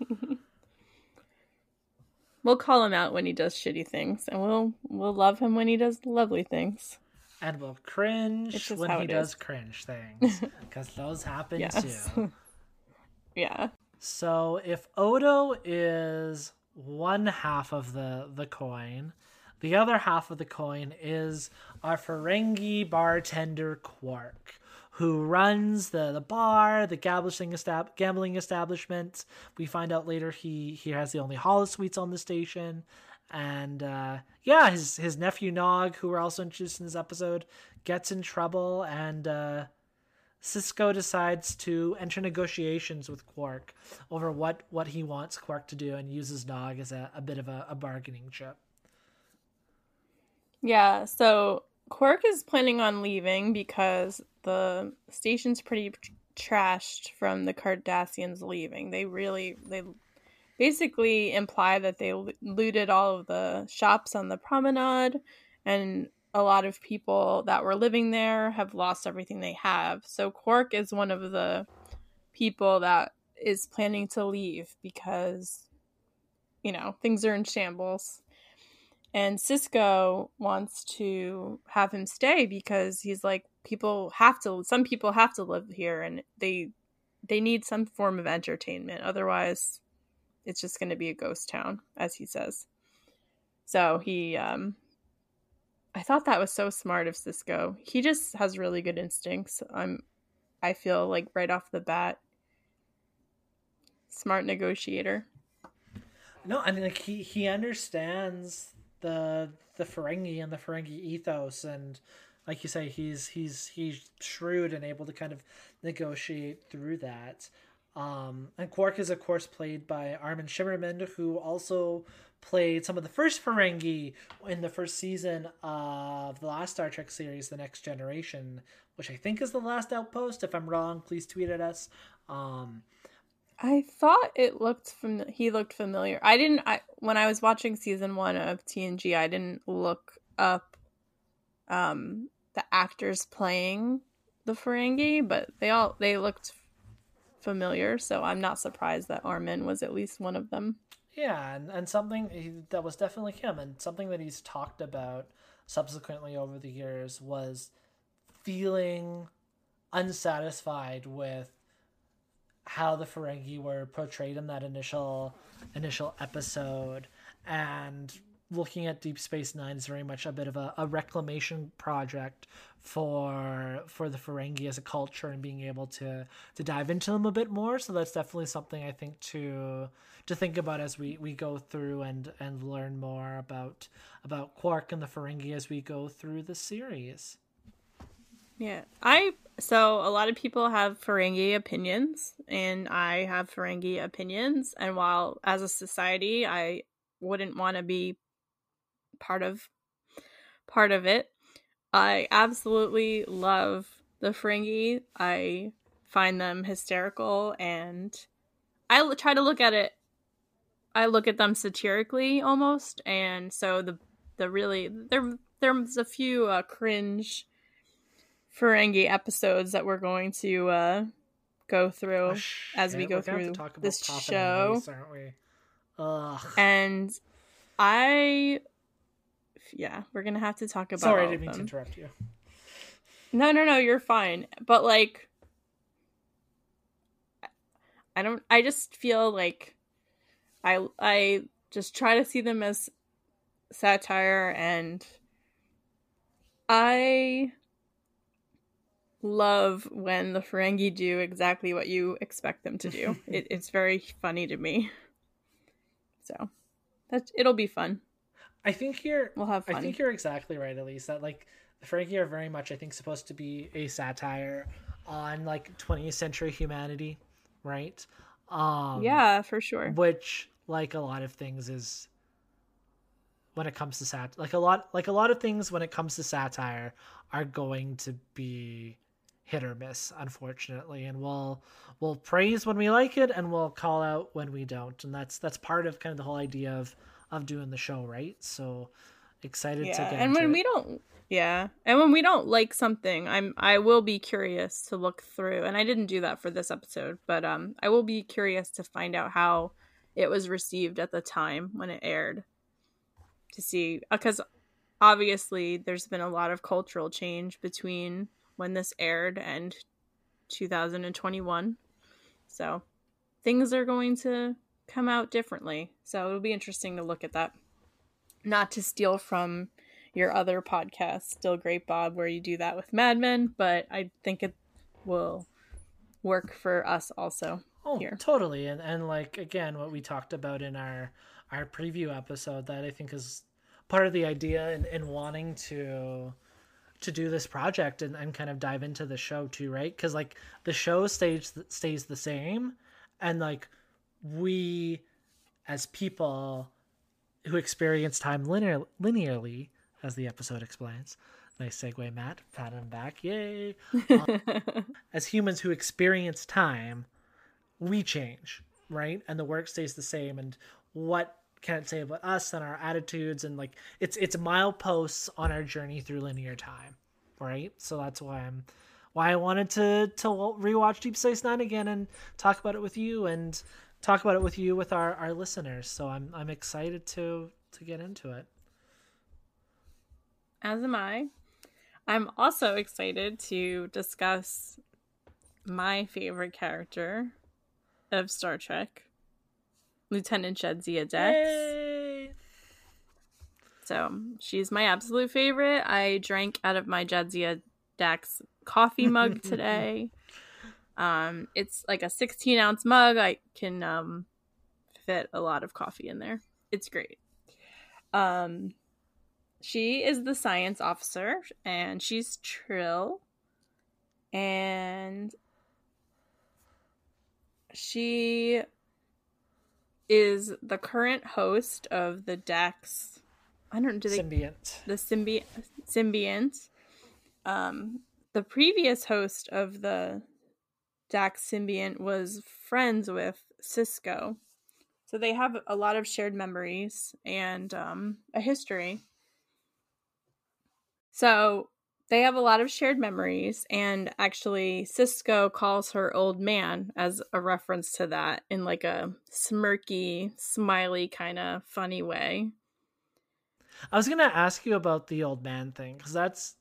we'll call him out when he does shitty things and we'll we'll love him when he does lovely things. And we'll cringe when he does is. cringe things because those happen yes. too. yeah. So if Odo is one half of the the coin, the other half of the coin is our Ferengi bartender Quark, who runs the, the bar, the gambling, estab- gambling establishment. We find out later he he has the only holosuites on the station, and uh, yeah, his his nephew Nog, who we're also introduced in this episode, gets in trouble, and uh, Sisko decides to enter negotiations with Quark over what, what he wants Quark to do and uses Nog as a, a bit of a, a bargaining chip. Yeah, so Quark is planning on leaving because the station's pretty trashed from the Cardassians leaving. They really they basically imply that they looted all of the shops on the promenade and a lot of people that were living there have lost everything they have. So Quark is one of the people that is planning to leave because you know, things are in shambles. And Sisko wants to have him stay because he's like people have to some people have to live here and they they need some form of entertainment otherwise it's just going to be a ghost town as he says. So he um I thought that was so smart of Sisko. He just has really good instincts. I'm I feel like right off the bat smart negotiator. No, I mean like he he understands the the Ferengi and the Ferengi ethos and like you say he's he's he's shrewd and able to kind of negotiate through that. Um, and Quark is of course played by Armin Shimerman, who also played some of the first Ferengi in the first season of the last Star Trek series, The Next Generation, which I think is the last outpost. If I'm wrong, please tweet at us. Um, I thought it looked fam- he looked familiar. I didn't I when I was watching season 1 of TNG, I didn't look up um the actors playing the Ferengi, but they all they looked familiar, so I'm not surprised that Armin was at least one of them. Yeah, and, and something he, that was definitely him, and something that he's talked about subsequently over the years was feeling unsatisfied with how the Ferengi were portrayed in that initial initial episode, and looking at Deep Space Nine is very much a bit of a, a reclamation project for for the Ferengi as a culture and being able to to dive into them a bit more. So that's definitely something I think to to think about as we, we go through and and learn more about about Quark and the Ferengi as we go through the series. Yeah, I so a lot of people have Ferengi opinions, and I have Ferengi opinions. And while as a society, I wouldn't want to be part of part of it, I absolutely love the Ferengi. I find them hysterical and I try to look at it I look at them satirically almost and so the the really there there's a few uh, cringe Ferengi episodes that we're going to uh, go through oh, as we go through this show. aren't we? Ugh. And I yeah, we're gonna have to talk about. Sorry, I didn't mean to interrupt you. No, no, no, you're fine. But like, I don't. I just feel like I I just try to see them as satire, and I love when the Ferengi do exactly what you expect them to do. it, it's very funny to me. So that it'll be fun. I think you're. We'll have fun. I think you're exactly right, Elise. That like the Ferengi are very much, I think, supposed to be a satire on like 20th century humanity, right? Um, yeah, for sure. Which, like a lot of things, is when it comes to sat like a lot like a lot of things when it comes to satire are going to be hit or miss unfortunately and we'll we'll praise when we like it and we'll call out when we don't and that's that's part of kind of the whole idea of of doing the show right so excited yeah. to get and when it. we don't yeah and when we don't like something i'm i will be curious to look through and i didn't do that for this episode but um i will be curious to find out how it was received at the time when it aired to see because obviously there's been a lot of cultural change between when this aired and 2021 so things are going to come out differently so it'll be interesting to look at that not to steal from your other podcast still great bob where you do that with mad men but i think it will work for us also oh here. totally and and like again what we talked about in our our preview episode that I think is part of the idea in, in wanting to to do this project and, and kind of dive into the show too, right? Because like the show stays stays the same, and like we as people who experience time linear, linearly, as the episode explains. Nice segue, Matt. Pat him back. Yay. Um, as humans who experience time, we change, right? And the work stays the same. And what can it say about us and our attitudes and like it's it's mileposts on our journey through linear time, right? So that's why I'm why I wanted to to rewatch Deep Space Nine again and talk about it with you and talk about it with you with our our listeners. So I'm I'm excited to to get into it. As am I. I'm also excited to discuss my favorite character of Star Trek, Lieutenant Jadzia Dax. Yay! So she's my absolute favorite. I drank out of my Jadzia Dax coffee mug today. Um, it's like a 16 ounce mug. I can um, fit a lot of coffee in there. It's great. Um, she is the science officer, and she's Trill, and she is the current host of the Dax. I don't do they Symbiont. the symbi- symbiont. Um, the previous host of the Dax symbiont was friends with Sisko, so they have a lot of shared memories and um, a history. So they have a lot of shared memories, and actually, Sisko calls her old man as a reference to that in like a smirky, smiley, kind of funny way. I was gonna ask you about the old man thing because that's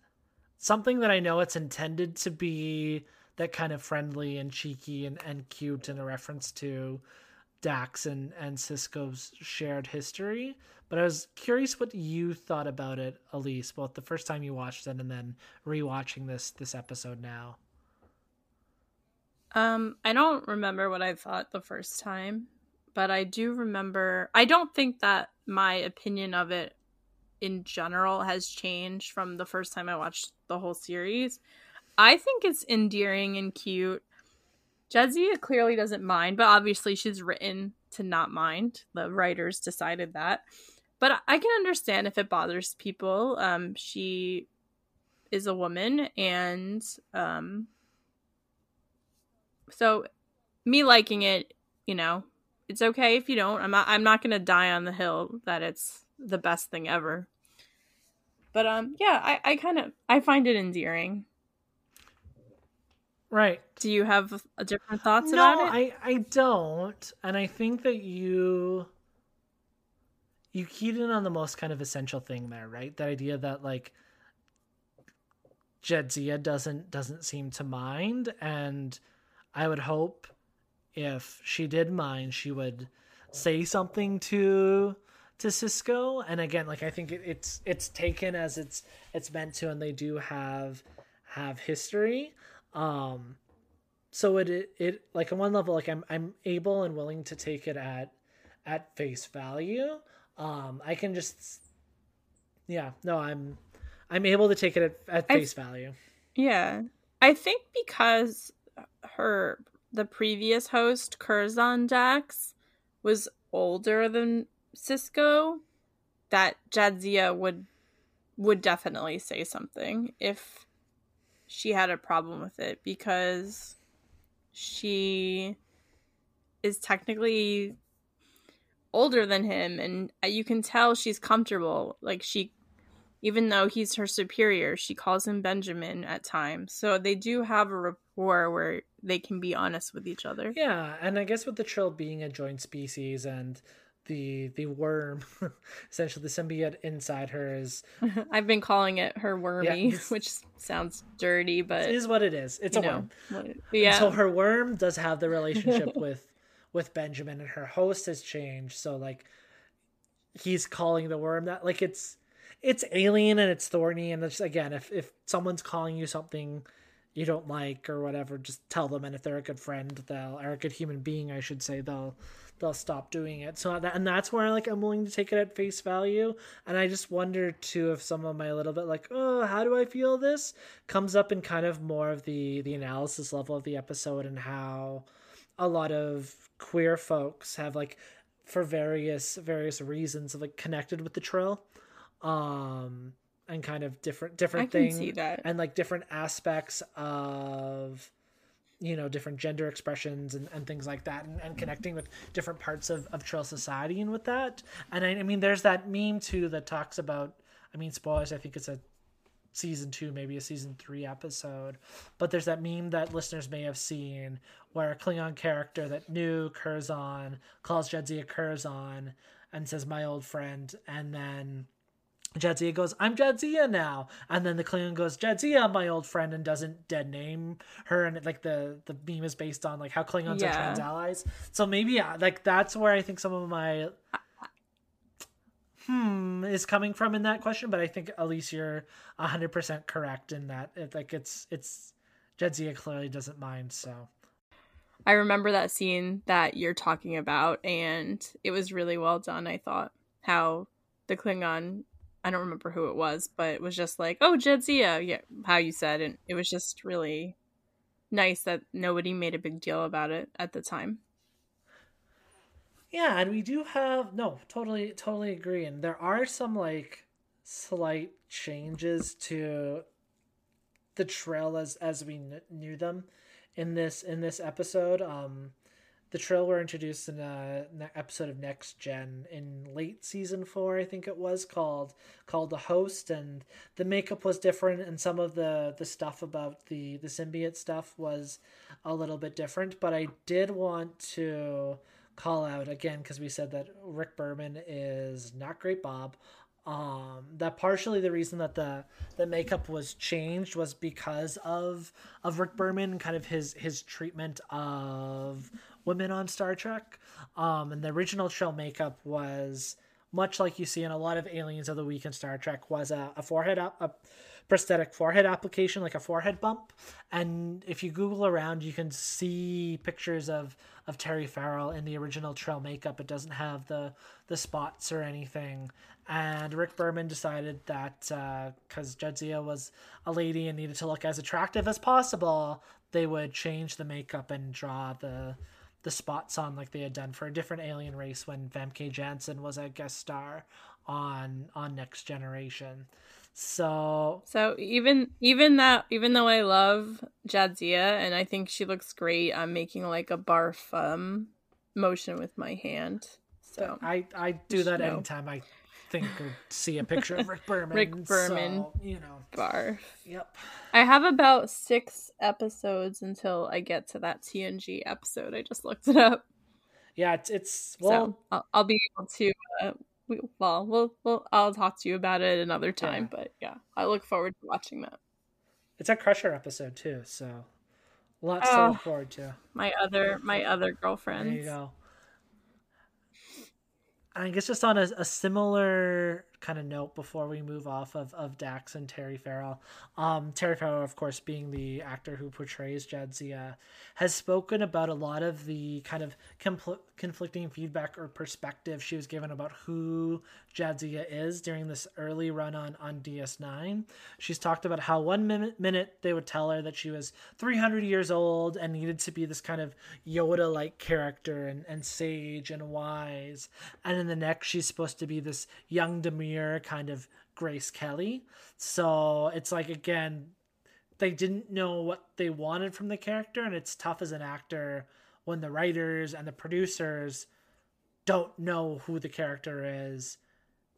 something that I know it's intended to be that kind of friendly and cheeky and, and cute and a reference to Dax and, and Sisko's shared history. But I was curious what you thought about it, Elise, both the first time you watched it and then rewatching this this episode now. Um, I don't remember what I thought the first time, but I do remember. I don't think that my opinion of it in general has changed from the first time I watched the whole series. I think it's endearing and cute. Jadzia clearly doesn't mind, but obviously she's written to not mind. The writers decided that. But I can understand if it bothers people. Um, she is a woman, and um, so me liking it, you know, it's okay if you don't. I'm not. I'm not gonna die on the hill that it's the best thing ever. But um, yeah, I, I kind of I find it endearing. Right. Do you have a different thoughts no, about it? I I don't, and I think that you you keyed in on the most kind of essential thing there, right? That idea that like Jadzia doesn't doesn't seem to mind, and I would hope if she did mind, she would say something to to Sisko. And again, like I think it, it's it's taken as it's it's meant to, and they do have have history. Um, so it, it it like on one level, like I'm I'm able and willing to take it at at face value. Um, I can just yeah, no, I'm I'm able to take it at, at face I, value. Yeah. I think because her the previous host, Curzon Dax, was older than Sisko, that Jadzia would would definitely say something if she had a problem with it because she is technically older than him and uh, you can tell she's comfortable. Like she even though he's her superior she calls him benjamin at times. So they do have a rapport where they can be honest with each other. Yeah and i guess with the trill being a joint species and the the worm. Essentially the symbiote inside her is i've been calling it her wormy yeah, which sounds dirty but it is what it is. It's a know, worm. yeah so her worm does have the relationship with with benjamin and her host has changed. So like he's calling the worm that like it's it's alien and it's thorny. And it's again if if someone's calling you something you don't like or whatever just tell them. And if they're a good friend they'll or a good human being i should say they'll they'll stop doing it. So that and that's where like I'm willing to take it at face value. And I just wonder too if some of my little bit like, oh, how do I feel this comes up in kind of more of the the analysis level of the episode and how a lot of queer folks have like for various various reasons like connected with the trill um and kind of different different things and like different aspects of you know different gender expressions and, and things like that and, and connecting with different parts of, of trill society and with that. And I, I mean there's that meme too that talks about i mean spoilers i think it's a season two maybe a season three episode but there's that meme that listeners may have seen where a klingon character that knew curzon calls jadzia curzon and says my old friend and then Jadzia goes, I'm Jadzia now. And then the Klingon goes, Jadzia, my old friend, and doesn't dead name her. And like the, the meme is based on like how Klingons yeah. are trans allies. So maybe yeah, like that's where I think some of my hmm is coming from in that question. But I think Elise, you're hundred percent correct in that. It, like it's it's Jadzia clearly doesn't mind. So I remember that scene that you're talking about, and it was really well done. I thought how the Klingon I don't remember who it was, but it was just like, oh, Jadzia," yeah, how you said, and it was just really nice that nobody made a big deal about it at the time. Yeah, and we do have no, totally, totally agree, and there are some like slight changes to the Trill as as we kn- knew them in this in this episode. Um, the Trill were introduced in uh, a episode of Next Gen in late season four, I think it was called called the Host, and the makeup was different, and some of the the stuff about the the symbiote stuff was a little bit different. But I did want to call out again because we said that Rick Berman is not great Bob um that partially the reason that the the makeup was changed was because of of Rick Berman kind of his his treatment of women on Star Trek. Um, and the original Trill makeup was much like you see in a lot of Aliens of the Week in Star Trek, was a, a forehead up. A, prosthetic forehead application, like a forehead bump. And if you Google around, you can see pictures of of Terry Farrell in the original Trill makeup. It doesn't have the the spots or anything. And Rick Berman decided that because uh, Jadzia was a lady and needed to look as attractive as possible, they would change the makeup and draw the the spots on like they had done for a different alien race when Famke Janssen was a guest star on on Next Generation. So So even even that even though I love Jadzia and I think she looks great, I'm making like a barf um motion with my hand. So I I do that know. anytime I think or see a picture of Rick Berman. Rick Berman, so, you know, barf. Yep. I have about six episodes until I get to that TNG episode. I just looked it up. Yeah, it's, it's well, so I'll, I'll, be able to. Uh, we, well, we'll, we'll, I'll talk to you about it another time. Yeah. But yeah, I look forward to watching that. It's a Crusher episode too, so lots oh, to look forward to. My other, my other girlfriends. There you go. I guess just on a, a similar kind of note before we move off of, of Dax and Terry Farrell. Um, Terry Farrell, of course, being the actor who portrays Jadzia, has spoken about a lot of the kind of compl- conflicting feedback or perspective she was given about who Jadzia is during this early run on, on DS9. She's talked about how one minute, minute they would tell her that she was 300 years old and needed to be this kind of Yoda like character and, and sage and wise. And in the next, she's supposed to be this young, demure kind of Grace Kelly. So it's like, again, they didn't know what they wanted from the character, and it's tough as an actor when the writers and the producers don't know who the character is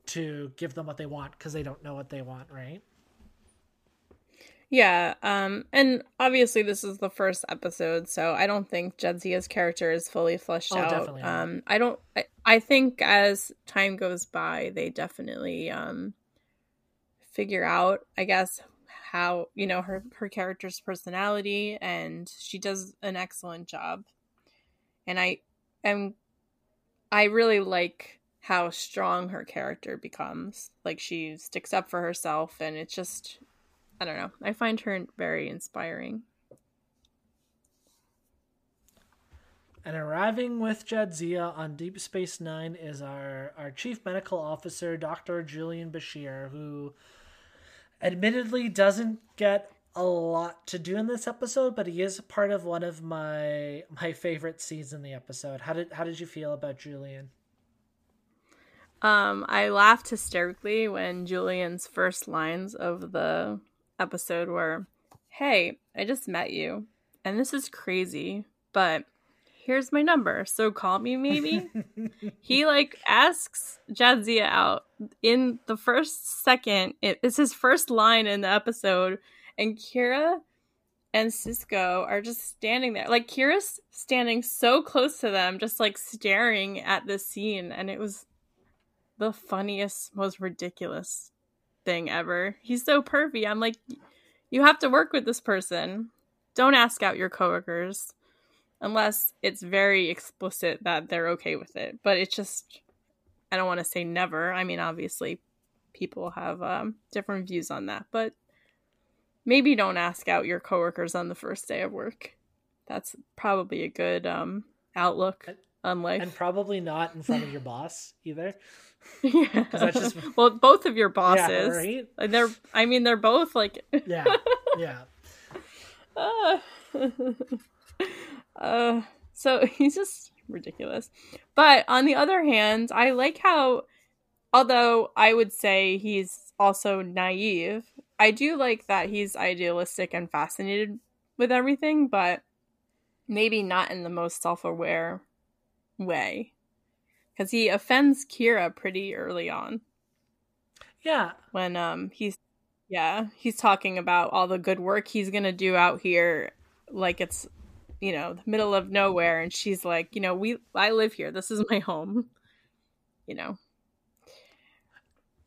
to give them what they want because they don't know what they want, right? Yeah, um, and obviously this is the first episode, so I don't think Jadzia's character is fully fleshed oh, out. Um, I don't. I, I think as time goes by, they definitely um figure out, I guess, how you know her her character's personality, and she does an excellent job. And I am, I really like how strong her character becomes. Like she sticks up for herself, and it's just I don't know. I find her very inspiring. And arriving with Jadzia on Deep Space Nine is our, our chief medical officer, Dr. Julian Bashir, who admittedly doesn't get a lot to do in this episode, but he is part of one of my my favorite scenes in the episode. How did how did you feel about Julian? Um, I laughed hysterically when Julian's first lines of the episode were, hey, I just met you, and this is crazy, but here's my number, so call me maybe. he like asks Jadzia out in the first second. it's his first line in the episode, and Kira and Sisko are just standing there. Like Kira's standing so close to them, just like staring at the scene, and it was the funniest, most ridiculous thing ever. He's so pervy. I'm like, you have to work with this person. Don't ask out your coworkers unless it's very explicit that they're okay with it. But it's just, I don't want to say never. I mean, obviously, people have um, different views on that, but maybe don't ask out your coworkers on the first day of work. That's probably a good um, outlook on life, and probably not in front of your boss either. Yeah. Just... Well, both of your bosses. Yeah, right? They're. I mean, they're both like. yeah. Yeah. Uh, uh, so he's just ridiculous. But on the other hand, I like how, although I would say he's also naive, I do like that he's idealistic and fascinated with everything, but maybe not in the most self aware way because he offends Kira pretty early on. Yeah. When um he's yeah, he's talking about all the good work he's going to do out here like it's you know, the middle of nowhere and she's like, you know, we I live here. This is my home. You know.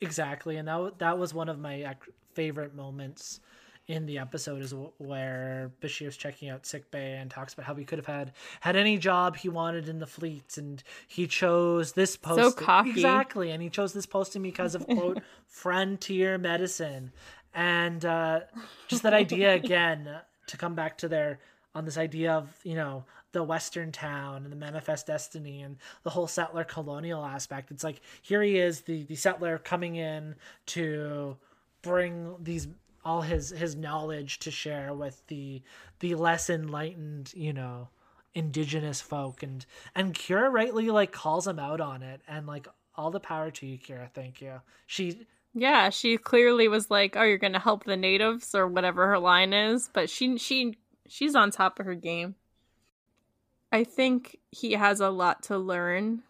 Exactly, and that that was one of my favorite moments in the episode is where Bashir's checking out sick bay and talks about how he could have had had any job he wanted in the fleet and he chose this post so cocky. exactly and he chose this posting because of quote frontier medicine and uh, just that idea again to come back to their on this idea of you know the western town and the manifest destiny and the whole settler colonial aspect. It's like here he is the the settler coming in to bring these all his his knowledge to share with the the less enlightened you know indigenous folk. And and Kira rightly like calls him out on it. And like all the power to you Kira. Thank you. She yeah she clearly was like oh you're gonna help the natives or whatever her line is. But she she she's on top of her game I think he has a lot to learn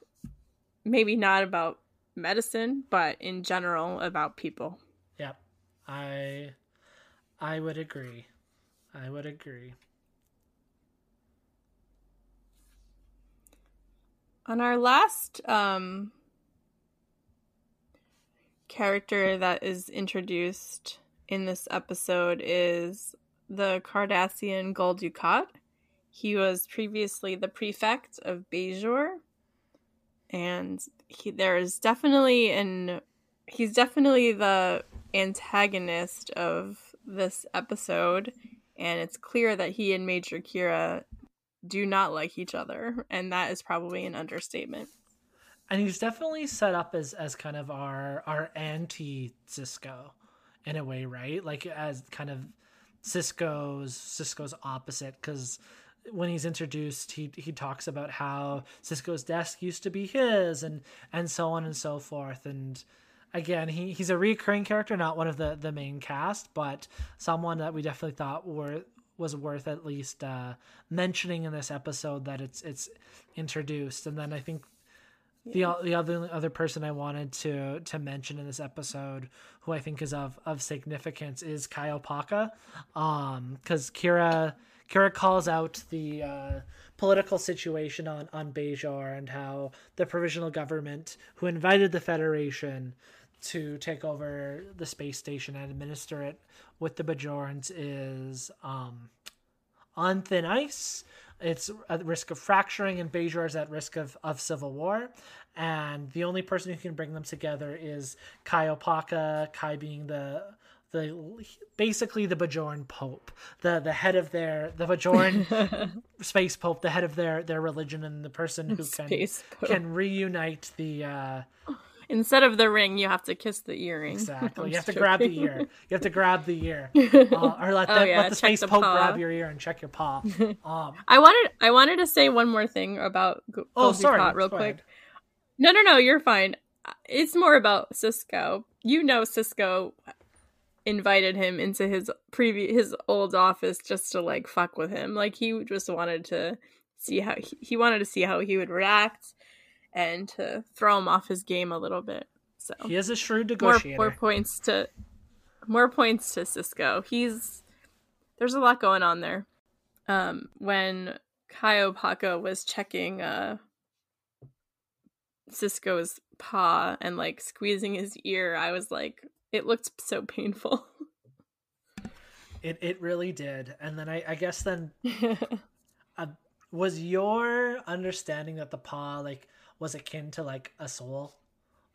maybe not about medicine but in general about people yep I I would agree. I would agree. On our last um, character that is introduced in this episode is the Cardassian Gul Dukat. He was previously the prefect of Bajor, and he, there is definitely an he's definitely the antagonist of this episode, and it's clear that he and Major Kira do not like each other, and that is probably an understatement. And he's definitely set up as as kind of our our anti Sisko in a way, right? Like as kind of Sisko's Cisco's opposite because when he's introduced, he he talks about how Sisko's desk used to be his, and and so on and so forth. And again, he he's a recurring character, not one of the the main cast, but someone that we definitely thought were was worth at least uh, mentioning in this episode that it's it's introduced. And then I think the the other other person I wanted to to mention in this episode, who I think is of of significance, is Kai Opaka, um, because Kira Kira calls out the uh, political situation on on Bajor and how the provisional government, who invited the Federation to take over the space station and administer it with the Bajorans, is um, on thin ice. It's at risk of fracturing, and Bajor is at risk of, of civil war. And the only person who can bring them together is Kai Opaka, Kai being the the basically the Bajoran Pope, the the head of their the Bajoran space Pope, the head of their their religion, and the person who can can reunite the. Uh, Instead of the ring, you have to kiss the earring. Exactly. you have to grab the ear. You have to grab the ear, uh, or let the, oh, yeah. let the space the pope paw. grab your ear and check your pagh. Um, I wanted I wanted to say one more thing about Go- oh sorry, Pot real quick. No, no, no, you're fine. It's more about Sisko. You know, Sisko invited him into his previous his old office just to like fuck with him. Like he just wanted to see how he, he wanted to see how he would react and to throw him off his game a little bit. So he is a shrewd negotiator. More, more points to more points to Sisko. He's there's a lot going on there. Um, when Kai Opaka was checking uh Sisko's pagh and like squeezing his ear, I was like, it looked so painful. It it really did, and then I I guess then, uh, was your understanding that the pagh like was akin to like a soul,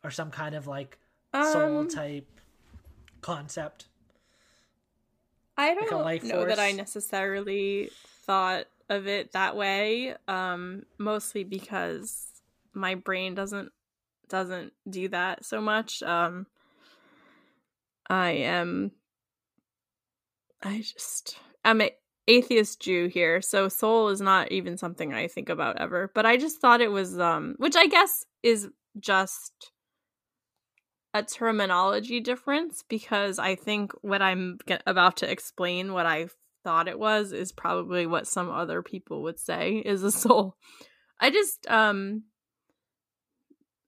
or some kind of like soul um, type concept? I don't like know force? that I necessarily thought of it that way. Um, mostly because my brain doesn't doesn't do that so much. Um I am I just I'm an atheist Jew here, so soul is not even something I think about ever. But I just thought it was um which I guess is just a terminology difference because I think what I'm about to explain what I thought it was is probably what some other people would say is a soul. I just um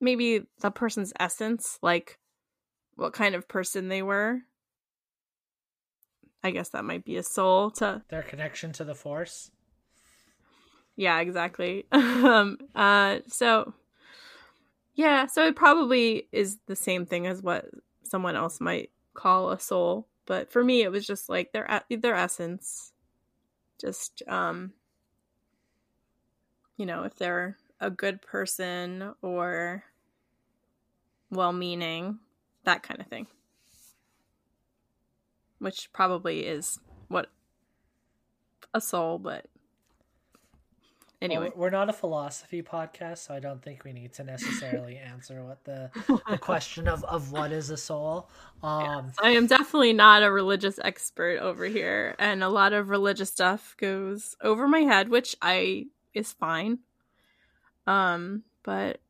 maybe the person's essence, like what kind of person they were. I guess that might be a soul to their connection to the force. Yeah, exactly. um uh so yeah, so it probably is the same thing as what someone else might call a soul, but for me it was just like their their essence just um you know, if they're a good person or well meaning, that kind of thing. Which probably is what a soul, but anyway. Well, we're not a philosophy podcast, so I don't think we need to necessarily answer what the, the question of, of what is a soul. Um, I am definitely not a religious expert over here, and a lot of religious stuff goes over my head, which I is fine. Um, but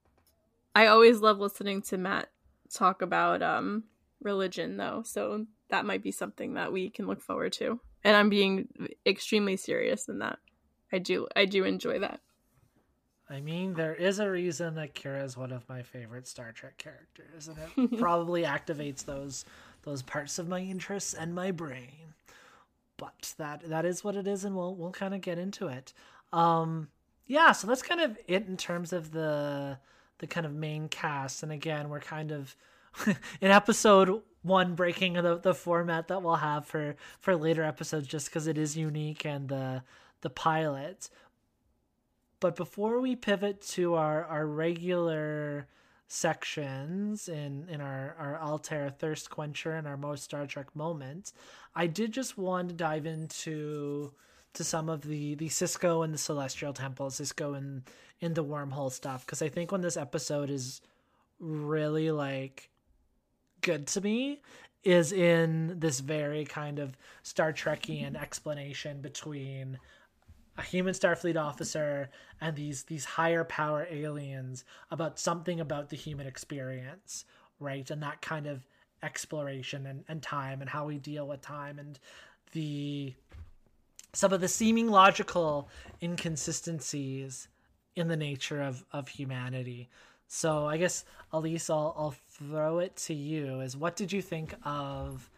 I always love listening to Matt talk about um religion though, so that might be something that we can look forward to. And I'm being extremely serious in that. I do I do enjoy that. I mean, there is a reason that Kira is one of my favorite Star Trek characters, and it probably activates those those parts of my interests and my brain. But that that is what it is, and we'll we'll kind of get into it. Um, yeah, so that's kind of it in terms of the the kind of main cast. And again, we're kind of in episode one breaking of the, the format that we'll have for for later episodes just because it is unique and the the pilot. But before we pivot to our our regular sections in in our our Altair thirst quencher and our most Star Trek moment, I did just want to dive into to some of the the Sisko and the Celestial Temple, Sisko and in the wormhole stuff because I think when this episode is really like good to me is in this very kind of Star Trekian explanation between a human Starfleet officer and these these higher power aliens about something about the human experience, right? And that kind of exploration and, and time and how we deal with time and the some of the seeming logical inconsistencies in the nature of, of humanity. So I guess Elyse, I'll, I'll throw it to you. Is what did you think of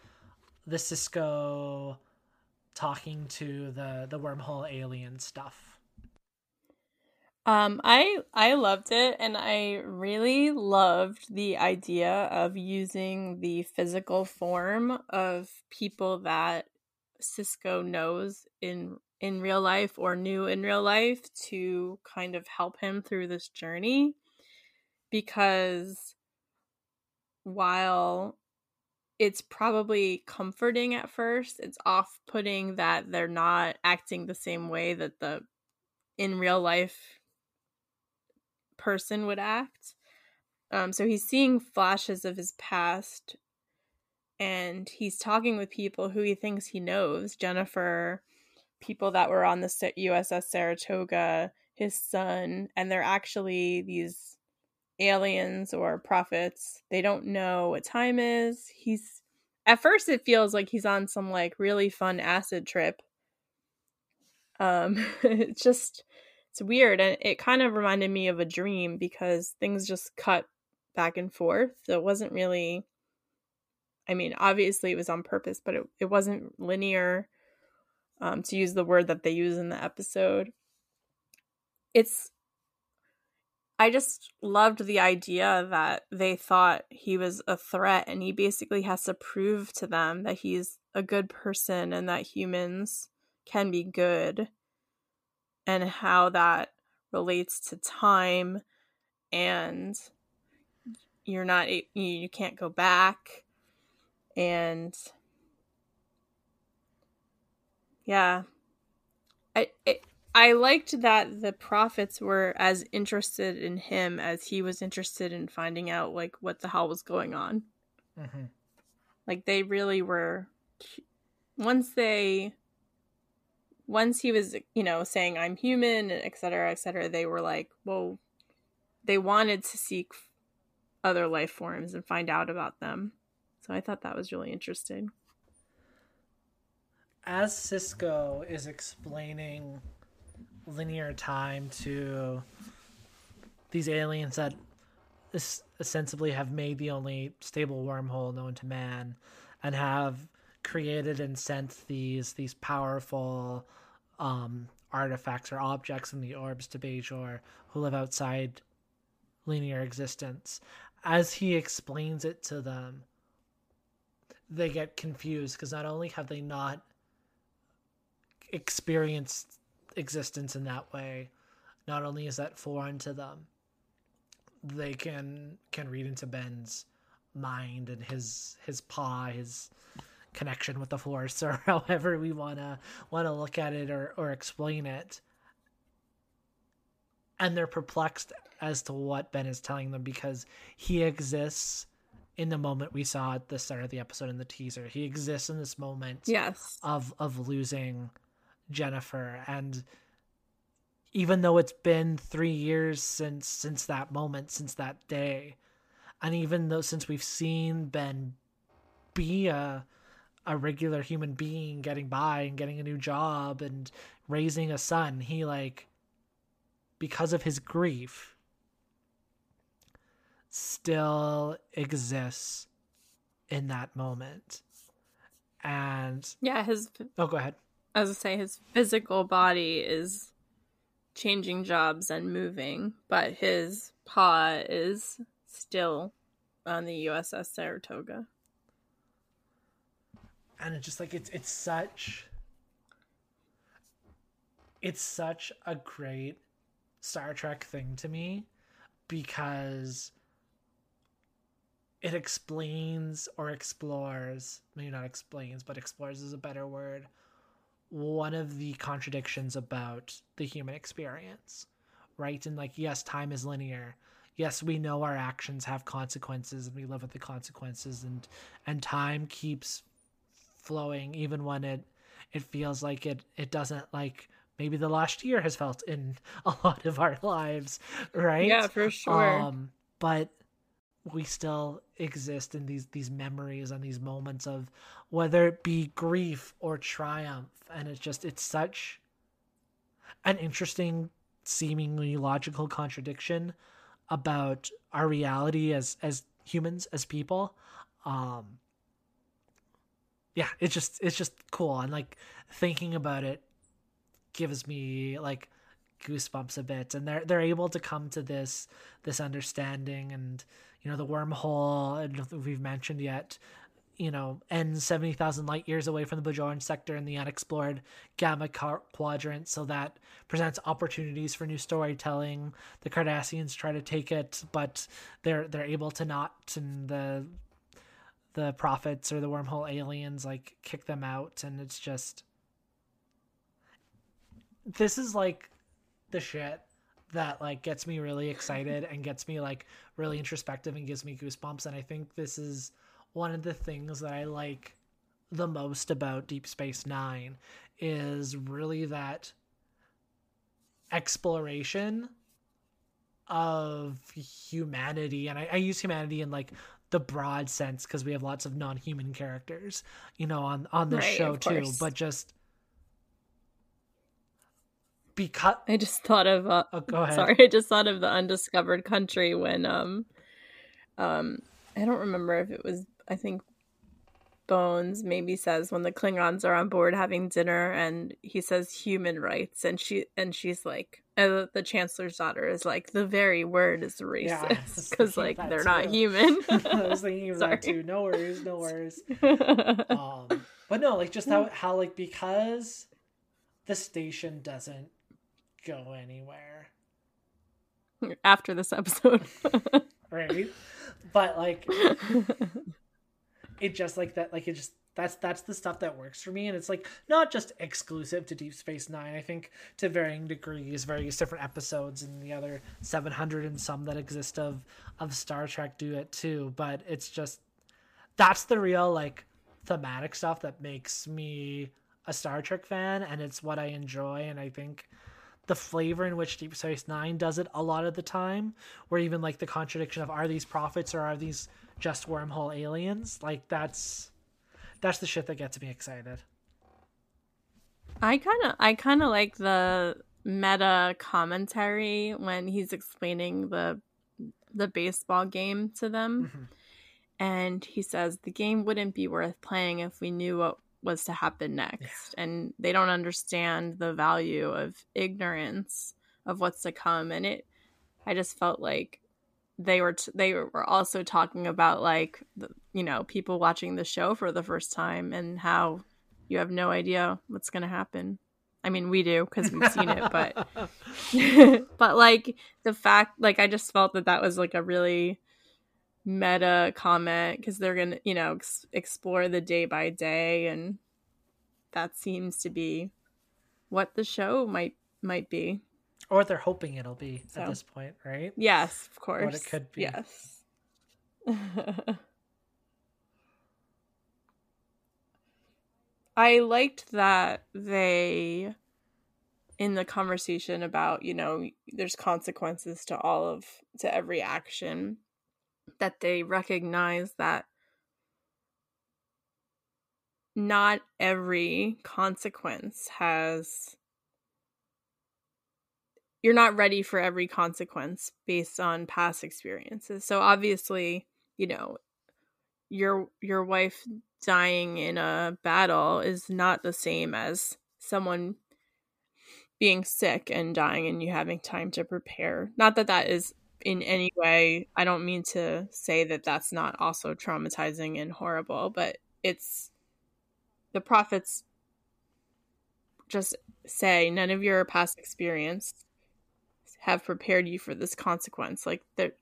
the Sisko talking to the the wormhole alien stuff? Um, I I loved it, and I really loved the idea of using the physical form of people that Sisko knows in in real life or knew in real life to kind of help him through this journey because while it's probably comforting at first, it's off putting that they're not acting the same way that the in real life person would act. Um, so he's seeing flashes of his past and he's talking with people who he thinks he knows Jennifer, people that were on the USS Saratoga, his son, and they're actually these aliens or prophets. They don't know what time is. He's at first it feels like he's on some like really fun acid trip. Um it's just it's weird and it kind of reminded me of a dream because things just cut back and forth. So it wasn't really I mean, obviously it was on purpose, but it, it wasn't linear um, to use the word that they use in the episode. It's I just loved the idea that they thought he was a threat and he basically has to prove to them that he's a good person and that humans can be good and how that relates to time and you're not you can't go back and yeah. I it, I liked that the prophets were as interested in him as he was interested in finding out like what the hell was going on. Mm-hmm. Like they really were. Once they, once he was, you know, saying I'm human, etc., etc., they were like, well, they wanted to seek other life forms and find out about them. So I thought that was really interesting. As Sisko is explaining linear time to these aliens that ostensibly have made the only stable wormhole known to man and have created and sent these these powerful um, artifacts or objects in the orbs to Bajor who live outside linear existence. As he explains it to them, they get confused because not only have they not experienced existence in that way, not only is that foreign to them, they can can read into Ben's mind and his his pagh, his connection with the force, or however we wanna wanna look at it or, or explain it. And they're perplexed as to what Ben is telling them because he exists in the moment we saw at the start of the episode in the teaser. He exists in this moment yes. of of losing Jennifer and even though it's been 3 years since since that moment since that day and even though since we've seen Ben be a a regular human being getting by and getting a new job and raising a son he like because of his grief still exists in that moment. And yeah his oh go ahead as I say, his physical body is changing jobs and moving, but his pagh is still on the USS Saratoga. And it's just like it's it's such it's such a great Star Trek thing to me because it explains or explores maybe not explains but explores is a better word one of the contradictions about the human experience right? And like yes time is linear. Yes we know our actions have consequences and we live with the consequences and and time keeps flowing even when it it feels like it it doesn't like maybe the last year has felt in a lot of our lives right? Yeah for sure. Um but we still exist in these these memories and these moments of whether it be grief or triumph. And it's just it's such an interesting seemingly logical contradiction about our reality as as humans as people. Um yeah it's just it's just cool. And like thinking about it gives me like goosebumps a bit. And they're they're able to come to this this understanding and you know the wormhole if we've mentioned yet you know ends 70,000 light years away from the Bajoran sector in the unexplored gamma quadrant so that presents opportunities for new storytelling. The Cardassians try to take it but they're they're able to not and the the prophets or the wormhole aliens like kick them out and it's just this is like the shit that like gets me really excited and gets me like really introspective and gives me goosebumps. And i think this is one of the things that i like the most about deep space 9 is really that exploration of humanity. And I, I use humanity in like the broad sense because we have lots of non-human characters you know on on the right, show too but just because I just thought of uh, oh, go ahead. sorry, I just thought of the undiscovered country when um um I don't remember if it was I think Bones maybe says when the Klingons are on board having dinner and he says human rights and she and she's like uh, the chancellor's daughter is like the very word is racist because yeah, like they're too. not human. I was thinking of that too. No worries, no worries. um, but no, like just how how like because the station doesn't go anywhere. After this episode. right? But like it just like that like it just that's that's the stuff that works for me. And it's like not just exclusive to deep space nine. I think to varying degrees various different episodes and the other 700 and some that exist of of star trek do it too. But it's just that's the real like thematic stuff that makes me a star trek fan. And it's what i enjoy. And i think the flavor in which Deep Space Nine does it a lot of the time, where even like the contradiction of are these prophets or are these just wormhole aliens? Like that's that's the shit that gets me excited. I kind of I kind of like the meta commentary when he's explaining the the baseball game to them. Mm-hmm. And he says the game wouldn't be worth playing if we knew what was to happen next. Yeah. and they don't understand the value of ignorance of what's to come. And it i just felt like they were t- they were also talking about like the, you know people watching the show for the first time and how you have no idea what's going to happen. I mean we do because we've seen it but but like the fact like i just felt that that was like a really meta comment because they're gonna you know ex- explore the day by day and that seems to be what the show might might be. Or they're hoping it'll be so. at this point right? Yes of course what it could be. Yes. I liked that they in the conversation about you know there's consequences to all of to every action that they recognize that not every consequence has you're not ready for every consequence based on past experiences. So obviously, you know, your your wife dying in a battle is not the same as someone being sick and dying and you having time to prepare. Not that that is in any way i don't mean to say that that's not also traumatizing and horrible but it's the prophets just say none of your past experience have prepared you for this consequence like there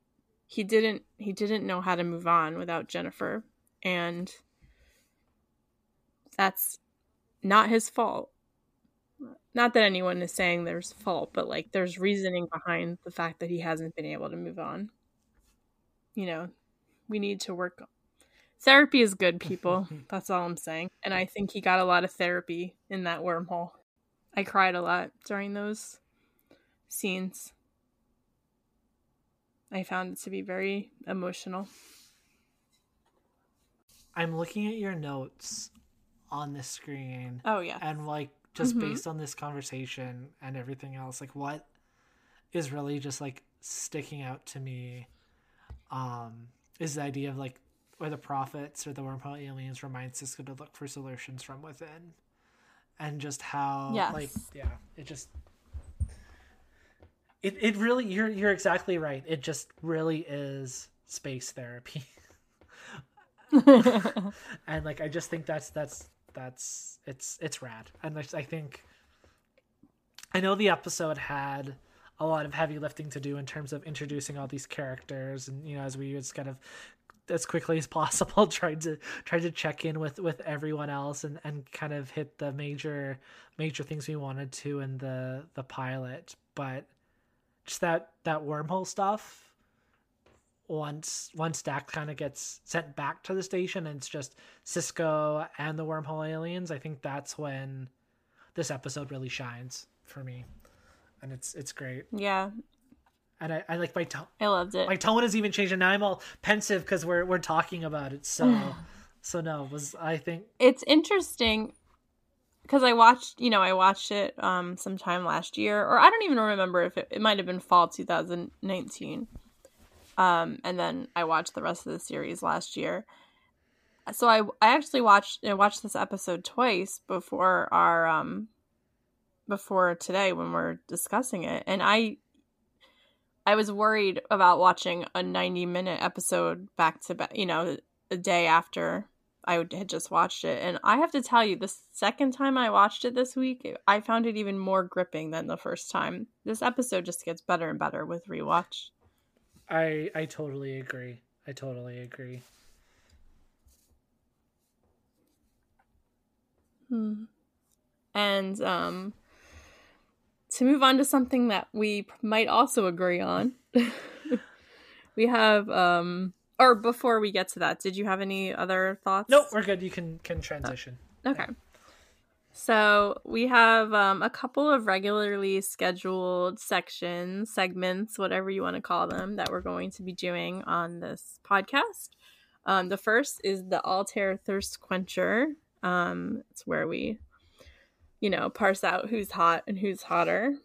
he didn't he didn't know how to move on without Jennifer and that's not his fault. Not that anyone is saying there's fault, but like there's reasoning behind the fact that he hasn't been able to move on. You know, we need to work therapy is good people. That's all I'm saying. And I think he got a lot of therapy in that wormhole. I cried a lot during those scenes. I found it to be very emotional. I'm looking at your notes on the screen. Oh yeah. And like just mm-hmm. based on this conversation and everything else, like what is really just like sticking out to me um is the idea of like where the prophets or the wormhole aliens remind Sisko to look for solutions from within. And just how yes. like yeah, it just it, it really you're you're exactly right. It just really is space therapy. and like I just think that's that's that's it's it's rad. And I think I know the episode had a lot of heavy lifting to do in terms of introducing all these characters and you know as we just kind of as quickly as possible tried to try to check in with with everyone else and and kind of hit the major major things we wanted to in the the pilot but just that that wormhole stuff once once Dax kind of gets sent back to the station and it's just Sisko and the wormhole aliens, I think that's when this episode really shines for me. And it's it's great. Yeah. And I, I like my tone. I loved it. My tone has even changed, and now I'm all pensive because we're we're talking about it. So, so no, was I think it's interesting because I watched, you know, I watched it um sometime last year, or I don't even remember if it, it might have been fall 2019 um, and then I watched the rest of the series last year. So I I actually watched watched this episode twice before our um before today when we're discussing it, and I I was worried about watching a 90 minute episode back to back, you know, a day after I had just watched it. And I have to tell you, the second time I watched it this week, I found it even more gripping than the first time. This episode just gets better and better with rewatch. I I totally agree. I totally agree. Hmm. And um to move on to something that we might also agree on. we have um or before we get to that, did you have any other thoughts? Nope, we're good. You can can transition. Oh, okay. Yeah. So we have um, a couple of regularly scheduled sections, segments, whatever you want to call them, that we're going to be doing on this podcast. Um, the first is the Altair Thirst Quencher. Um, it's where we, you know, parse out who's hot and who's hotter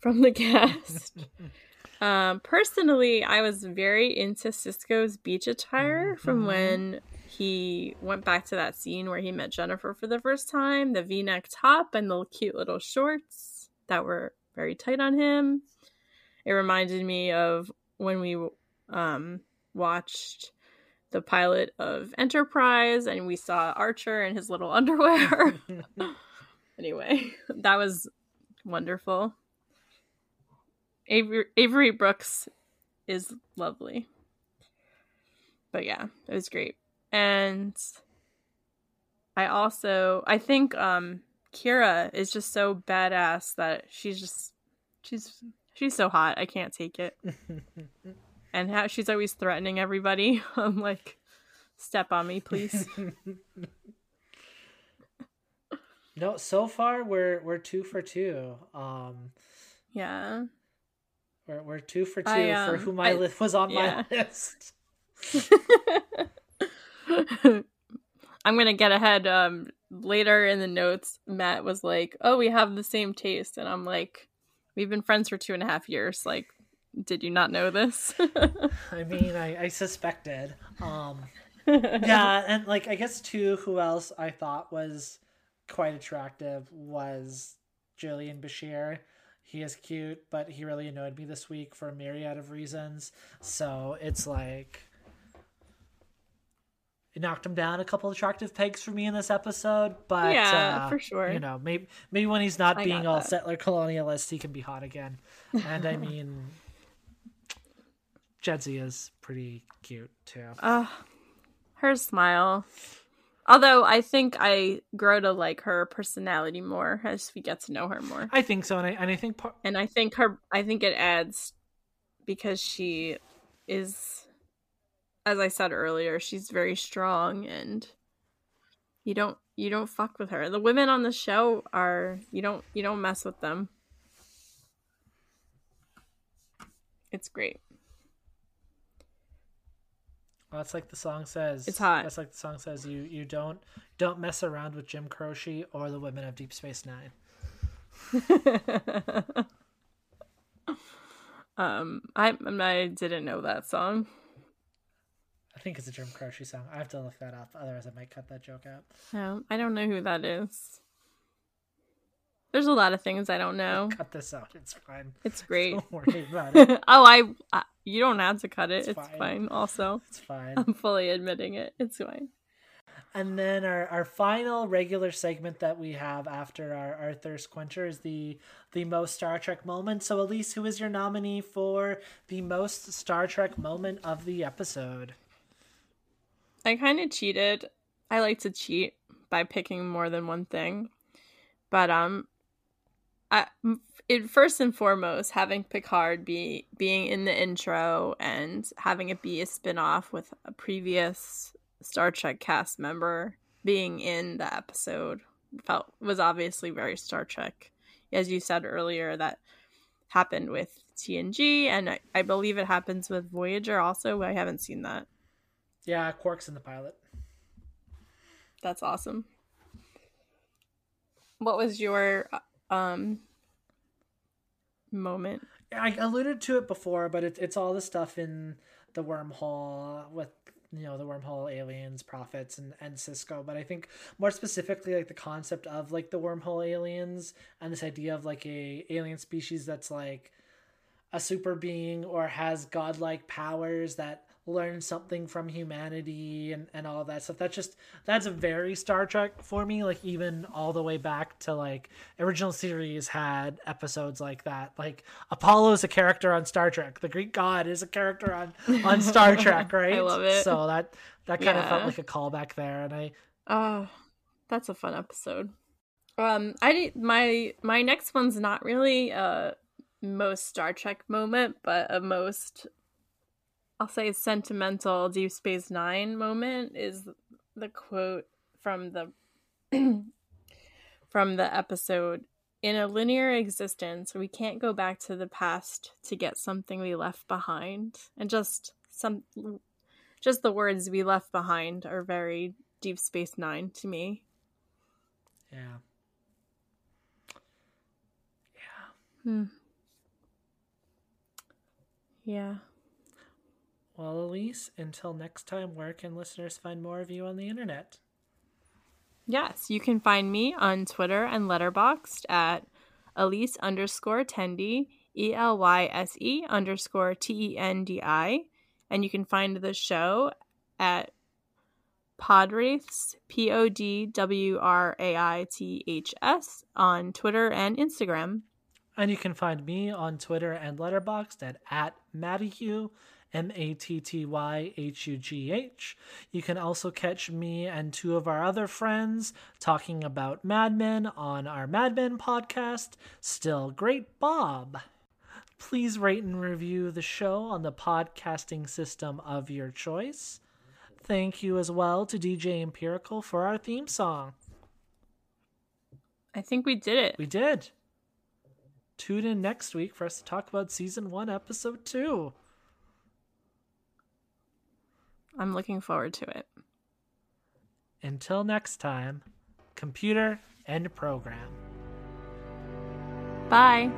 from the cast. um, personally, I was very into Sisko's beach attire from mm-hmm. when he went back to that scene where he met Jennifer for the first time, the V-neck top and the cute little shorts that were very tight on him. It reminded me of when we um, watched the pilot of Enterprise and we saw Archer in his little underwear. anyway, that was wonderful. Avery, Avery Brooks is lovely. But yeah, it was great and I also I think um Kira is just so badass that she's just she's she's so hot. I can't take it. and how she's always threatening everybody. I'm like step on me, please. no, so far we're we're 2 for 2. Um yeah. We're we're 2 for 2 I, um, for who my I, was on yeah. my list. I'm gonna get ahead. Um, later in the notes, Matt was like, "Oh, we have the same taste," and I'm like, "We've been friends for two and a half years. Like, did you not know this?" I mean, I, I suspected. Um, yeah, and like I guess too, who else I thought was quite attractive was Julian Bashir. He is cute, but he really annoyed me this week for a myriad of reasons. So it's like it knocked him down a couple attractive pegs for me in this episode, but yeah, uh, for sure. You know, maybe maybe when he's not I being all that. settler colonialist, he can be hot again. And I mean, Jadzia is pretty cute too. Uh, her smile. Although I think I grow to like her personality more as we get to know her more. I think so, and I and I think par- and I think her I think it adds because she is as I said earlier, she's very strong and you don't you don't fuck with her. The women on the show are you don't you don't mess with them. It's great. Well, that's like the song says. It's hot. That's like the song says. You you don't don't mess around with Jim Croce or the women of Deep Space Nine. um, I I didn't know that song. I think it's a Jim Croce song. I have to look that up, otherwise I might cut that joke out. No, I don't know who that is. There's a lot of things I don't know. Cut this out. It's fine. It's great. Don't worry about it. oh, I, I you don't have to cut it. It's It's, fine. fine. Also, It's fine. I'm fully admitting it. It's fine. And then our, our final regular segment that we have after our, our thirst quencher is the the most Star Trek moment. So Elyse, who is your nominee for the most Star Trek moment of the episode? I kind of cheated. I like to cheat by picking more than one thing, but um, I it first and foremost having Picard be being in the intro and having it be a spin-off with a previous Star Trek cast member being in the episode felt was obviously very Star Trek. As you said earlier, that happened with TNG, and I, I believe it happens with Voyager also. I haven't seen that. Yeah, Quark's in the pilot. That's awesome. What was your um moment? I alluded to it before, but it's it's all the stuff in the wormhole with you know the wormhole aliens, prophets, and and Sisko. But I think more specifically, like the concept of like the wormhole aliens and this idea of like a alien species that's like a super being or has godlike powers that learn something from humanity and, and all that stuff. That's just that's a very Star Trek for me. Like even all the way back to like original series had episodes like that. Like Apollo is a character on Star Trek. The Greek god is a character on on Star Trek, right? I love it. So that that kind of felt like a callback there, and I Oh, that's a fun episode. Um, I my my next one's not really a most Star Trek moment, but a most I'll say sentimental Deep Space Nine moment is the quote from the from the episode. In a linear existence, we can't go back to the past to get something we left behind, and just some just the words we left behind are very Deep Space Nine to me. yeah. Hmm. Yeah. Well, Elyse, until next time, where can listeners find more of you on the internet? Yes, you can find me on Twitter and Letterboxd at Elyse underscore Tendi, E L Y S E underscore T E N D I. And you can find the show at Podwraiths, P O D W R A I T H S, on Twitter and Instagram. And you can find me on Twitter and Letterboxd at, at M A T T Y H U G H. You can also catch me and two of our other friends talking about Mad Men on our Mad Men podcast, Still Great Bob. Please rate and review the show on the podcasting system of your choice. Thank you as well to DJ Empirical for our theme song. I think we did it. We did. Tune in next week for us to talk about season one, episode two. I'm looking forward to it. Until next time, computer and program. Bye.